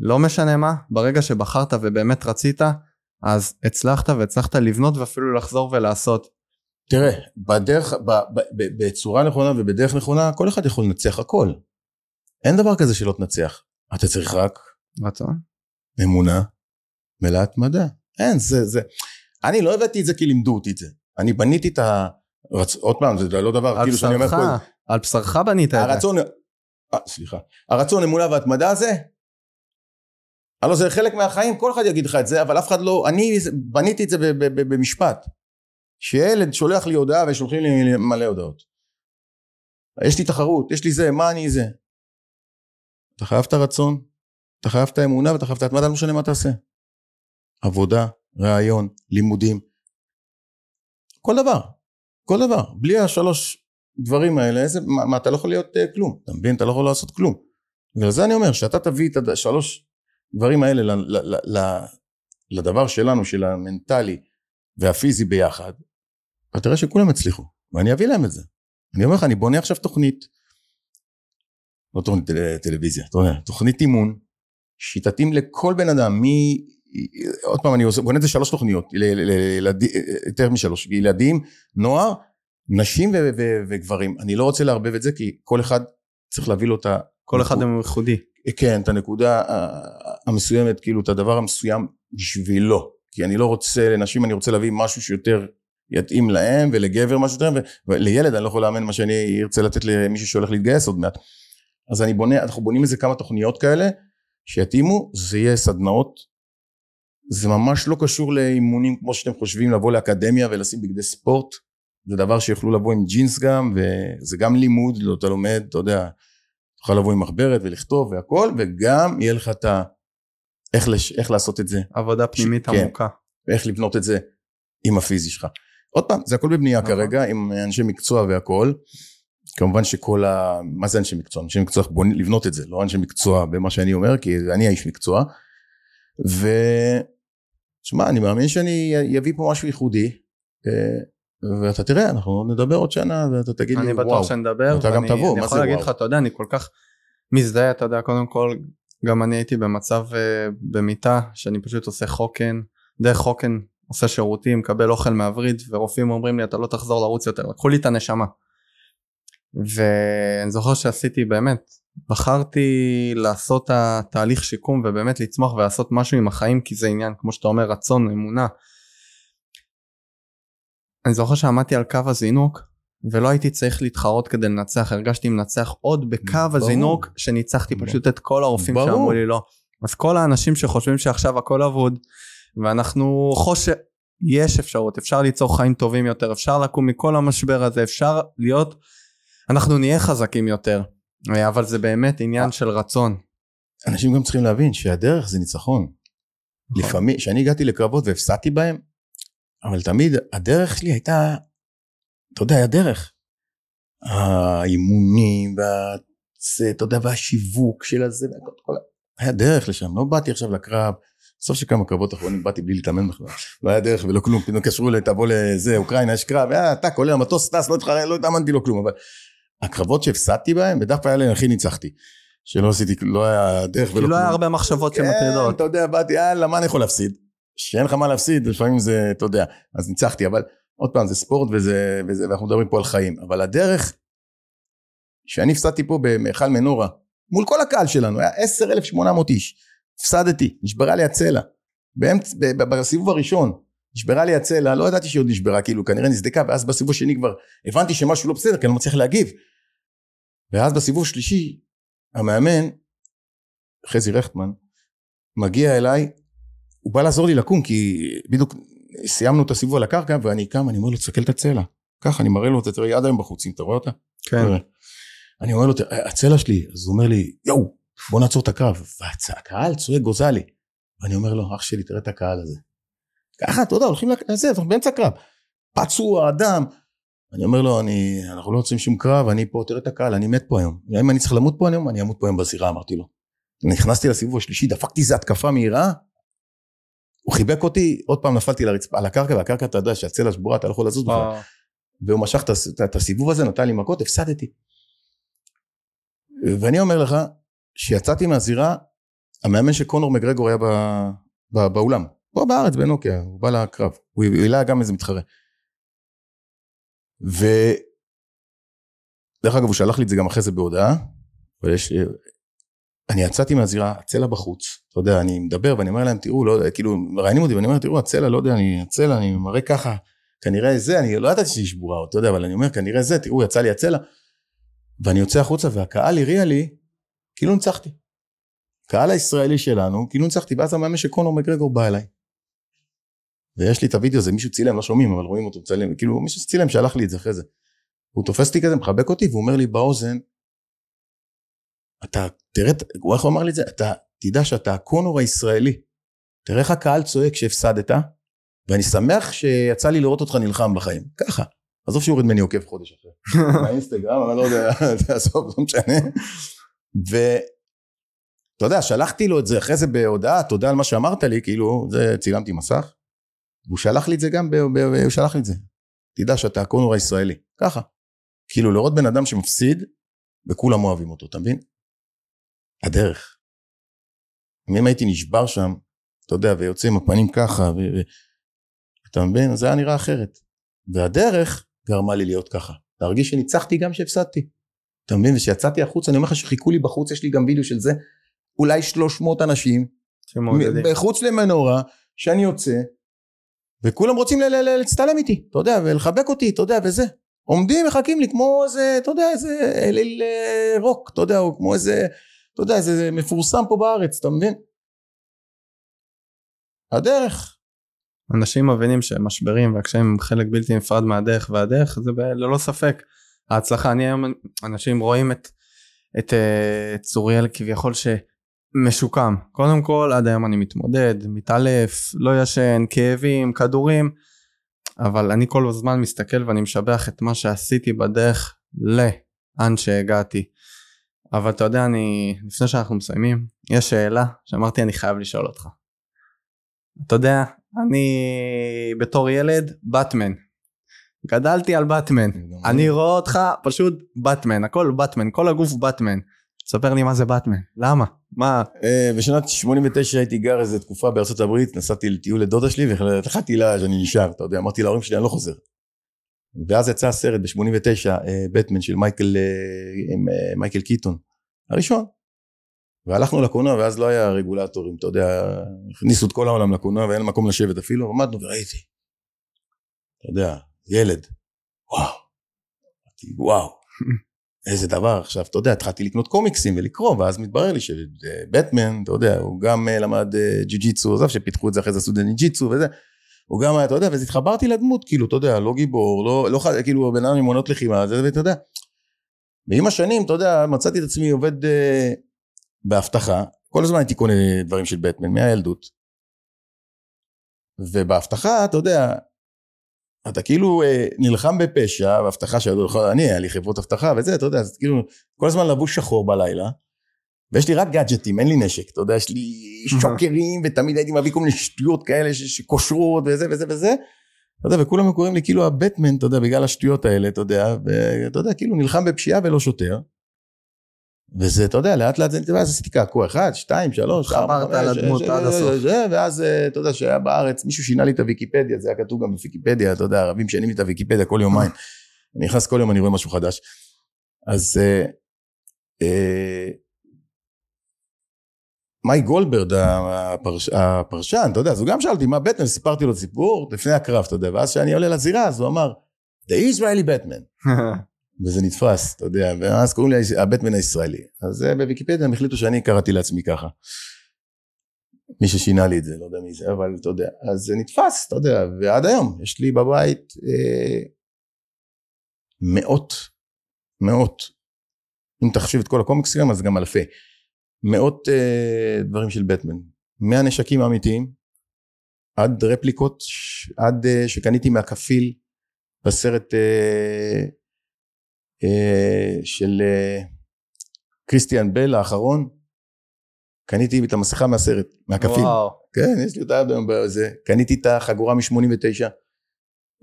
לא משנה מה, ברגע שבחרת ובאמת רצית, אז הצלחת והצלחת לבנות ואפילו לחזור ולעשות. תראה, בדרך, ב, ב, ב, בצורה נכונה ובדרך נכונה, כל אחד יכול לנצח הכל. אין דבר כזה שלא תנצח. אתה צריך רק רצון? אמונה מלאה התמדה. אין, זה, זה. אני לא הבאתי את זה כי לימדו אותי את זה. אני בניתי את הרצ... עוד פעם, זה לא דבר, על כאילו שאני אומר בשרך, פה, על בשרך בנית את זה. הרצון, אה, סליחה, הרצון, אמונה והתמדה הזה, הלוא זה חלק מהחיים, כל אחד יגיד לך את זה, אבל אף אחד לא, אני בניתי את זה במשפט. שילד שולח לי הודעה ושולחים לי מלא הודעות. יש לי תחרות, יש לי זה, מה אני זה? אתה חייב את הרצון, אתה חייב את האמונה ואתה חייב את ההתמדה, לא משנה מה תעשה. עבודה, רעיון, לימודים, כל דבר, כל דבר. בלי השלוש דברים האלה, איזה, מה, מה, אתה לא יכול להיות uh, כלום, אתה מבין? אתה לא יכול לעשות כלום. בגלל זה אני אומר, שאתה תביא את השלוש דברים האלה ל, ל, ל, ל, לדבר שלנו, של המנטלי והפיזי ביחד, אתה תראה שכולם יצליחו, ואני אביא להם את זה. אני אומר לך, אני בונה עכשיו תוכנית, לא תוכנית טל, טלוויזיה, תוכנית אימון, שתתאים לכל בן אדם, מ... עוד פעם, אני עושה, בונה את זה שלוש תוכניות, יותר משלוש, ילדים, נוער, נשים וגברים. אני לא רוצה לערבב את זה, כי כל אחד צריך להביא לו את ה... כל אחד הוא ייחודי. כן, את הנקודה ה- המסוימת, כאילו את הדבר המסוים בשבילו. כי אני לא רוצה, לנשים אני רוצה להביא משהו שיותר יתאים להם, ולגבר משהו יותר, ולילד אני לא יכול לאמן מה שאני ארצה לתת למישהו שהולך להתגייס עוד מעט. אז אני בונה, אנחנו בונים איזה כמה תוכניות כאלה, שיתאימו, זה יהיה סדנאות. זה ממש לא קשור לאימונים כמו שאתם חושבים, לבוא לאקדמיה ולשים בגדי ספורט. זה דבר שיוכלו לבוא עם ג'ינס גם, וזה גם לימוד, לא, אתה לומד, אתה יודע, תוכל לבוא עם מחברת ולכתוב והכל, וגם יהיה לך את ה... איך, לש... איך לעשות את זה, עבודה פנימית כן. עמוקה. ואיך לבנות את זה עם הפיזי שלך. עוד פעם, זה הכל בבנייה נכון. כרגע, עם אנשי מקצוע והכל. כמובן שכל ה... מה זה אנשי מקצוע? אנשי מקצוע בונים לבנות את זה, לא אנשי מקצוע במה שאני אומר, כי אני האיש מקצוע. ו... שמע, אני מאמין שאני אביא פה משהו ייחודי, אה, ואתה תראה, אנחנו נדבר עוד שנה, ואתה תגיד לי, אני וואו. בטוח שנדבר. אתה גם תבוא, אני מה יכול זה להגיד וואו? לך, אתה יודע, אני כל כך מזדהה, אתה יודע, קודם כל, גם אני הייתי במצב אה, במיטה, שאני פשוט עושה חוקן, דרך חוקן עושה שירותים, מקבל אוכל מהווריד, ורופאים אומרים לי, אתה לא תחזור לרוץ יותר, לקחו לי את הנשמה. ואני זוכר שעשיתי באמת, בחרתי לעשות התהליך שיקום ובאמת לצמוח ולעשות משהו עם החיים כי זה עניין כמו שאתה אומר רצון אמונה. אני זוכר שעמדתי על קו הזינוק ולא הייתי צריך להתחרות כדי לנצח הרגשתי מנצח עוד בקו ברור. הזינוק שניצחתי ברור. פשוט את כל הרופאים ברור. שאמרו לי לא. אז כל האנשים שחושבים שעכשיו הכל אבוד ואנחנו חושב יש אפשרות אפשר ליצור חיים טובים יותר אפשר לקום מכל המשבר הזה אפשר להיות אנחנו נהיה חזקים יותר אה, אבל זה באמת עניין של רצון. אנשים גם צריכים להבין שהדרך זה ניצחון. נכון. לפעמים, כשאני הגעתי לקרבות והפסדתי בהם, אבל תמיד הדרך שלי הייתה, אתה יודע, הדרך. האימונים, וה... אתה יודע, והשיווק של הזה, והכל, כל... היה דרך לשם, לא באתי עכשיו לקרב. בסוף של כמה קרבות אחרונים באתי בלי להתאמן בכלל, לא היה דרך ולא כלום, פתאום קשרו לי, תבוא לזה, אוקראינה, יש קרב, אה, טאק, עולה למטוס, טס, לא התחרה, לא התאמנתי לו כלום, אבל הקרבות שהפסדתי בהם, כלל היה הכי ניצחתי. שלא עשיתי, לא היה דרך ולא כי כלום. לא היה הרבה מחשבות כן, שמטרידות. אתה יודע, באתי, יאללה, מה אני יכול להפסיד? שאין לך מה להפסיד, לפעמים זה, אתה יודע, אז ניצחתי, אבל עוד פעם, זה ספורט וזה, וזה, ואנחנו מדברים פה על חיים, אבל הדרך, שאני הפסדתי פה במכל מנורה, מול כל הקהל שלנו, היה 10,800 איש, הפסדתי, נשברה לי הצלע, באמצע, ב- ב- בסיבוב הראשון, נשברה לי הצלע, לא ידעתי שהיא עוד נשברה, כאילו כנראה נסדקה, ואז בסיבוב השני כבר הבנתי שמשהו לא בסדר, כי אני לא מצליח להגיב. ואז בסיבוב השלישי, המאמן, חזי רכטמן, מגיע אליי, הוא בא לעזור לי לקום, כי בדיוק סיימנו את הסיבוב על הקרקע, ואני קם, אני אומר לו, תסתכל את הצלע. ככה, אני מראה לו אותה, תראה, היא עד היום בחוץ, אם אתה רואה אותה? כן. תראה. אני אומר לו, "תראה, הצלע שלי, אז הוא אומר לי, יואו, בוא נעצור את הקרב. והקהל צועק גוזלי. ואני אומר לו, אח שלי, תראה את הקהל הזה. ככה, אתה יודע, הולכים לזה, אנחנו באמצע קרב. פצוע, אדם. אני אומר לו, אני, אנחנו לא יוצאים שום קרב, אני פה, תראה את הקהל, אני מת פה היום. אם אני צריך למות פה היום, אני אמות פה היום בזירה, אמרתי לו. נכנסתי לסיבוב השלישי, דפקתי איזה התקפה מהירה, הוא חיבק אותי, עוד פעם נפלתי לרצפה, על הקרקע, והקרקע אתה יודע שהצלע שבורה, אתה לא יכול לזוז בכלל. וואו. והוא משך את הס- את- את הסיבוב הזה, נתן לי מכות, הפסדתי. ואני אומר לך, שיצאתי מהזירה, המאמן של קונור מגרגור היה ב, ב, באולם, פה בארץ בנוקיה, הוא בא לקרב, הוא העלה גם איזה מתחרה. ו... דרך אגב, הוא שלח לי את זה גם אחרי זה בהודעה, אבל יש... אני יצאתי מהזירה, הצלע בחוץ, אתה יודע, אני מדבר ואני אומר להם, תראו, לא יודע, כאילו, מראיינים אותי ואני אומר, תראו, הצלע, לא יודע, אני, הצלע, אני מראה ככה, כנראה זה, אני לא ידעתי שהיא שבורה, אתה יודע, אבל אני אומר, כנראה זה, תראו, יצא לי הצלע. ואני יוצא החוצה והקהל הריע לי, כאילו ניצחתי. קהל הישראלי שלנו, כאילו ניצחתי, ואז המאמן של קונור מגרגור בא אליי. ויש לי את הוידאו הזה, מישהו צילם, לא שומעים, אבל רואים אותו מצלם, כאילו מישהו צילם, שלח לי את זה אחרי זה. הוא תופס אותי כזה, מחבק אותי, והוא אומר לי באוזן, אתה, תראה, הוא איך הוא אמר לי את זה? אתה, תדע שאתה הקונור הישראלי. תראה איך הקהל צועק שהפסדת, ואני שמח שיצא לי לראות אותך נלחם בחיים. ככה. עזוב שיוריד ממני עוקב חודש אחרי. באינסטגרם, אבל לא יודע, עזוב, לא משנה. ואתה יודע, שלחתי לו את זה אחרי זה בהודעה, תודה על מה שאמרת לי, כאילו, זה צילמתי מסך. והוא שלח לי את זה גם, ב, ב, ב, הוא שלח לי את זה. תדע שאתה הקונור הישראלי. ככה. כאילו, לראות בן אדם שמפסיד, וכולם אוהבים אותו, אתה מבין? הדרך. אם הייתי נשבר שם, אתה יודע, ויוצא עם הפנים ככה, ו... אתה מבין? זה היה נראה אחרת. והדרך גרמה לי להיות ככה. להרגיש שניצחתי גם שהפסדתי. אתה מבין? וכשיצאתי החוצה, אני אומר לך שחיכו לי בחוץ, יש לי גם וידאו של זה, אולי 300 אנשים. מחוץ למנורה, שאני יוצא, וכולם רוצים להצטלם איתי, אתה יודע, ולחבק אותי, אתה יודע, וזה. עומדים, מחכים לי כמו איזה, אתה יודע, איזה אליל אה, רוק, אתה יודע, או כמו איזה, אתה יודע, איזה מפורסם פה בארץ, אתה מבין? הדרך. אנשים מבינים שמשברים והקשיים הם חלק בלתי נפרד מהדרך והדרך זה ללא ספק ההצלחה אני היום אנשים רואים את את אה, צוריאל כביכול שמשוקם. קודם כל עד היום אני מתמודד, מתעלף, לא ישן, כאבים, כדורים, אבל אני כל הזמן מסתכל ואני משבח את מה שעשיתי בדרך לאן שהגעתי. אבל אתה יודע, אני, לפני שאנחנו מסיימים, יש שאלה שאמרתי אני חייב לשאול אותך. אתה יודע, אני בתור ילד, באטמן. גדלתי על באטמן. אני רואה אותך פשוט באטמן, הכל באטמן, כל הגוף באטמן. ספר לי מה זה באטמן, למה? מה? אה, בשנת 89 הייתי גר איזה תקופה בארצות הברית, נסעתי לטיול לדודה שלי והחלטתי לה שאני נשאר, אתה יודע, אמרתי להורים שלי אני לא חוזר. ואז יצא הסרט ב-89, בטמן של מייקל, אה, עם אה, מייקל קיטון, הראשון. והלכנו לקולנוע ואז לא היה רגולטורים, אתה יודע, הכניסו את כל העולם לקולנוע ואין מקום לשבת אפילו, עמדנו וראיתי. אתה יודע, ילד, וואו, וואו, איזה דבר. עכשיו, אתה יודע, התחלתי לקנות קומיקסים ולקרוא, ואז מתברר לי שבטמן, אתה יודע, הוא גם אה, למד אה, ג'י ג'יצו, עזב שפיתחו את זה אחרי זה עשו ג'י ג'יצו וזה. הוא גם היה, אתה יודע, ואז התחברתי לדמות, כאילו, אתה יודע, לא גיבור, לא, לא כאילו, בן אדם עם עונות לחימה, זה, ואתה יודע. ועם השנים, אתה יודע, מצאתי את עצמי עובד אה, באבטחה, כל הזמן הייתי קונה דברים של בטמן, מהילדות. ובאבטחה, אתה יודע, אתה כאילו אה, נלחם בפשע, והבטחה של... אני, היה לי חברות אבטחה וזה, אתה יודע, אז כאילו, כל הזמן לבוש שחור בלילה, ויש לי רק גאדג'טים, אין לי נשק, אתה יודע, יש לי שוקרים, ותמיד הייתי מביא כל מיני שטויות כאלה שקושרות וזה וזה וזה, אתה יודע, וכולם קוראים לי כאילו הבטמן, אתה יודע, בגלל השטויות האלה, אתה יודע, ואתה יודע, כאילו נלחם בפשיעה ולא שוטר. וזה, אתה יודע, לאט לאט, ואז עשיתי קעקוע, אחד, שתיים, שלוש, ארבע, חברת לדמות עד הסוף. ואז, אה, אתה יודע, שהיה בארץ, מישהו שינה לי את הוויקיפדיה, זה היה כתוב גם בוויקיפדיה, אתה יודע, ערבים שינים לי את הוויקיפדיה כל יומיים. אני נכנס כל יום, אני רואה משהו חדש. אז מאי גולדברד, הפרשן, אתה יודע, אז הוא גם שאל אותי מה בטמן, סיפרתי לו סיפור לפני הקרב, אתה יודע, ואז כשאני עולה לזירה, אז הוא אמר, The Israeli Batman. וזה נתפס, אתה יודע, ואז קוראים לי הבטמן הישראלי. אז אה, בוויקיפדיה הם החליטו שאני קראתי לעצמי ככה. מי ששינה לי את זה, לא יודע מי זה, אבל אתה יודע, אז זה נתפס, אתה יודע, ועד היום יש לי בבית אה, מאות, מאות, אם תחשיב את כל הקומיקסים אז גם אלפי, מאות אה, דברים של בטמן, מהנשקים האמיתיים, עד רפליקות, עד אה, שקניתי מהכפיל בסרט אה, אה, של אה, קריסטיאן בל האחרון, קניתי את המסכה מהסרט, מהקפים. וואו. כן, יש לי אותה עד היום בזה. קניתי את החגורה מ-89,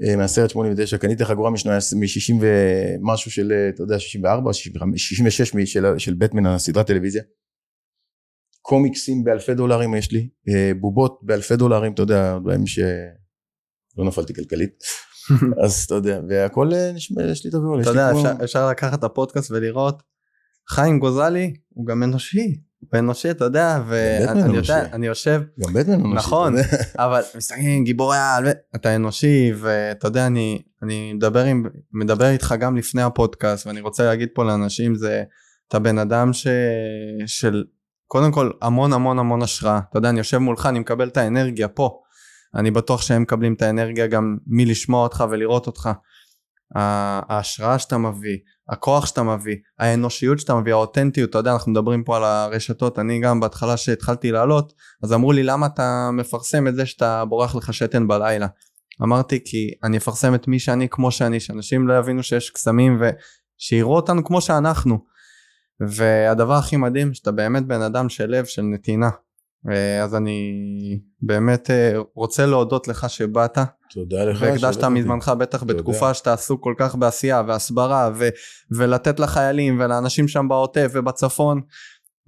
אה, מהסרט 89, קניתי את החגורה מ-60 ומשהו של, אתה יודע, 64 או 66 של, של בטמן, הסדרת טלוויזיה. קומיקסים באלפי דולרים יש לי, בובות באלפי דולרים, אתה יודע, דברים שלא נפלתי כלכלית. אז אתה יודע, והכל אה, נשמע, יש לי את הכל. אתה יודע, אפשר, אפשר לקחת את הפודקאסט ולראות, חיים גוזלי הוא גם אנושי, הוא אנושי, אתה יודע, ואני יודע, אני יושב, גם בטמן אנושי, נכון, אבל מסתכלים, גיבורי העל, אתה אנושי, ואתה יודע, אני, אני מדבר, עם, מדבר איתך גם לפני הפודקאסט, ואני רוצה להגיד פה לאנשים, זה, אתה בן אדם ש, של, קודם כל, המון המון המון השראה, אתה יודע, אני יושב מולך, אני מקבל את האנרגיה פה. אני בטוח שהם מקבלים את האנרגיה גם מלשמוע אותך ולראות אותך. ההשראה שאתה מביא, הכוח שאתה מביא, האנושיות שאתה מביא, האותנטיות, אתה יודע, אנחנו מדברים פה על הרשתות, אני גם בהתחלה שהתחלתי לעלות, אז אמרו לי למה אתה מפרסם את זה שאתה בורח לך שתן בלילה. אמרתי כי אני אפרסם את מי שאני כמו שאני, שאנשים לא יבינו שיש קסמים ושיראו אותנו כמו שאנחנו. והדבר הכי מדהים שאתה באמת בן אדם של לב, של נתינה. אה, אז אני באמת אה, רוצה להודות לך שבאת. תודה לך. והקדשת מזמנך בטח תודה. בתקופה שאתה עסוק כל כך בעשייה והסברה ו- ולתת לחיילים ולאנשים שם בעוטף ובצפון.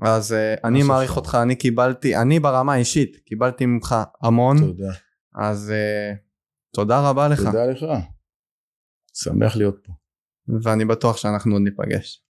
אז uh, אני מעריך אותך, אני קיבלתי, אני ברמה האישית קיבלתי ממך המון. תודה. אז תודה רבה לך. תודה לך. שמח להיות פה. ואני בטוח שאנחנו עוד ניפגש.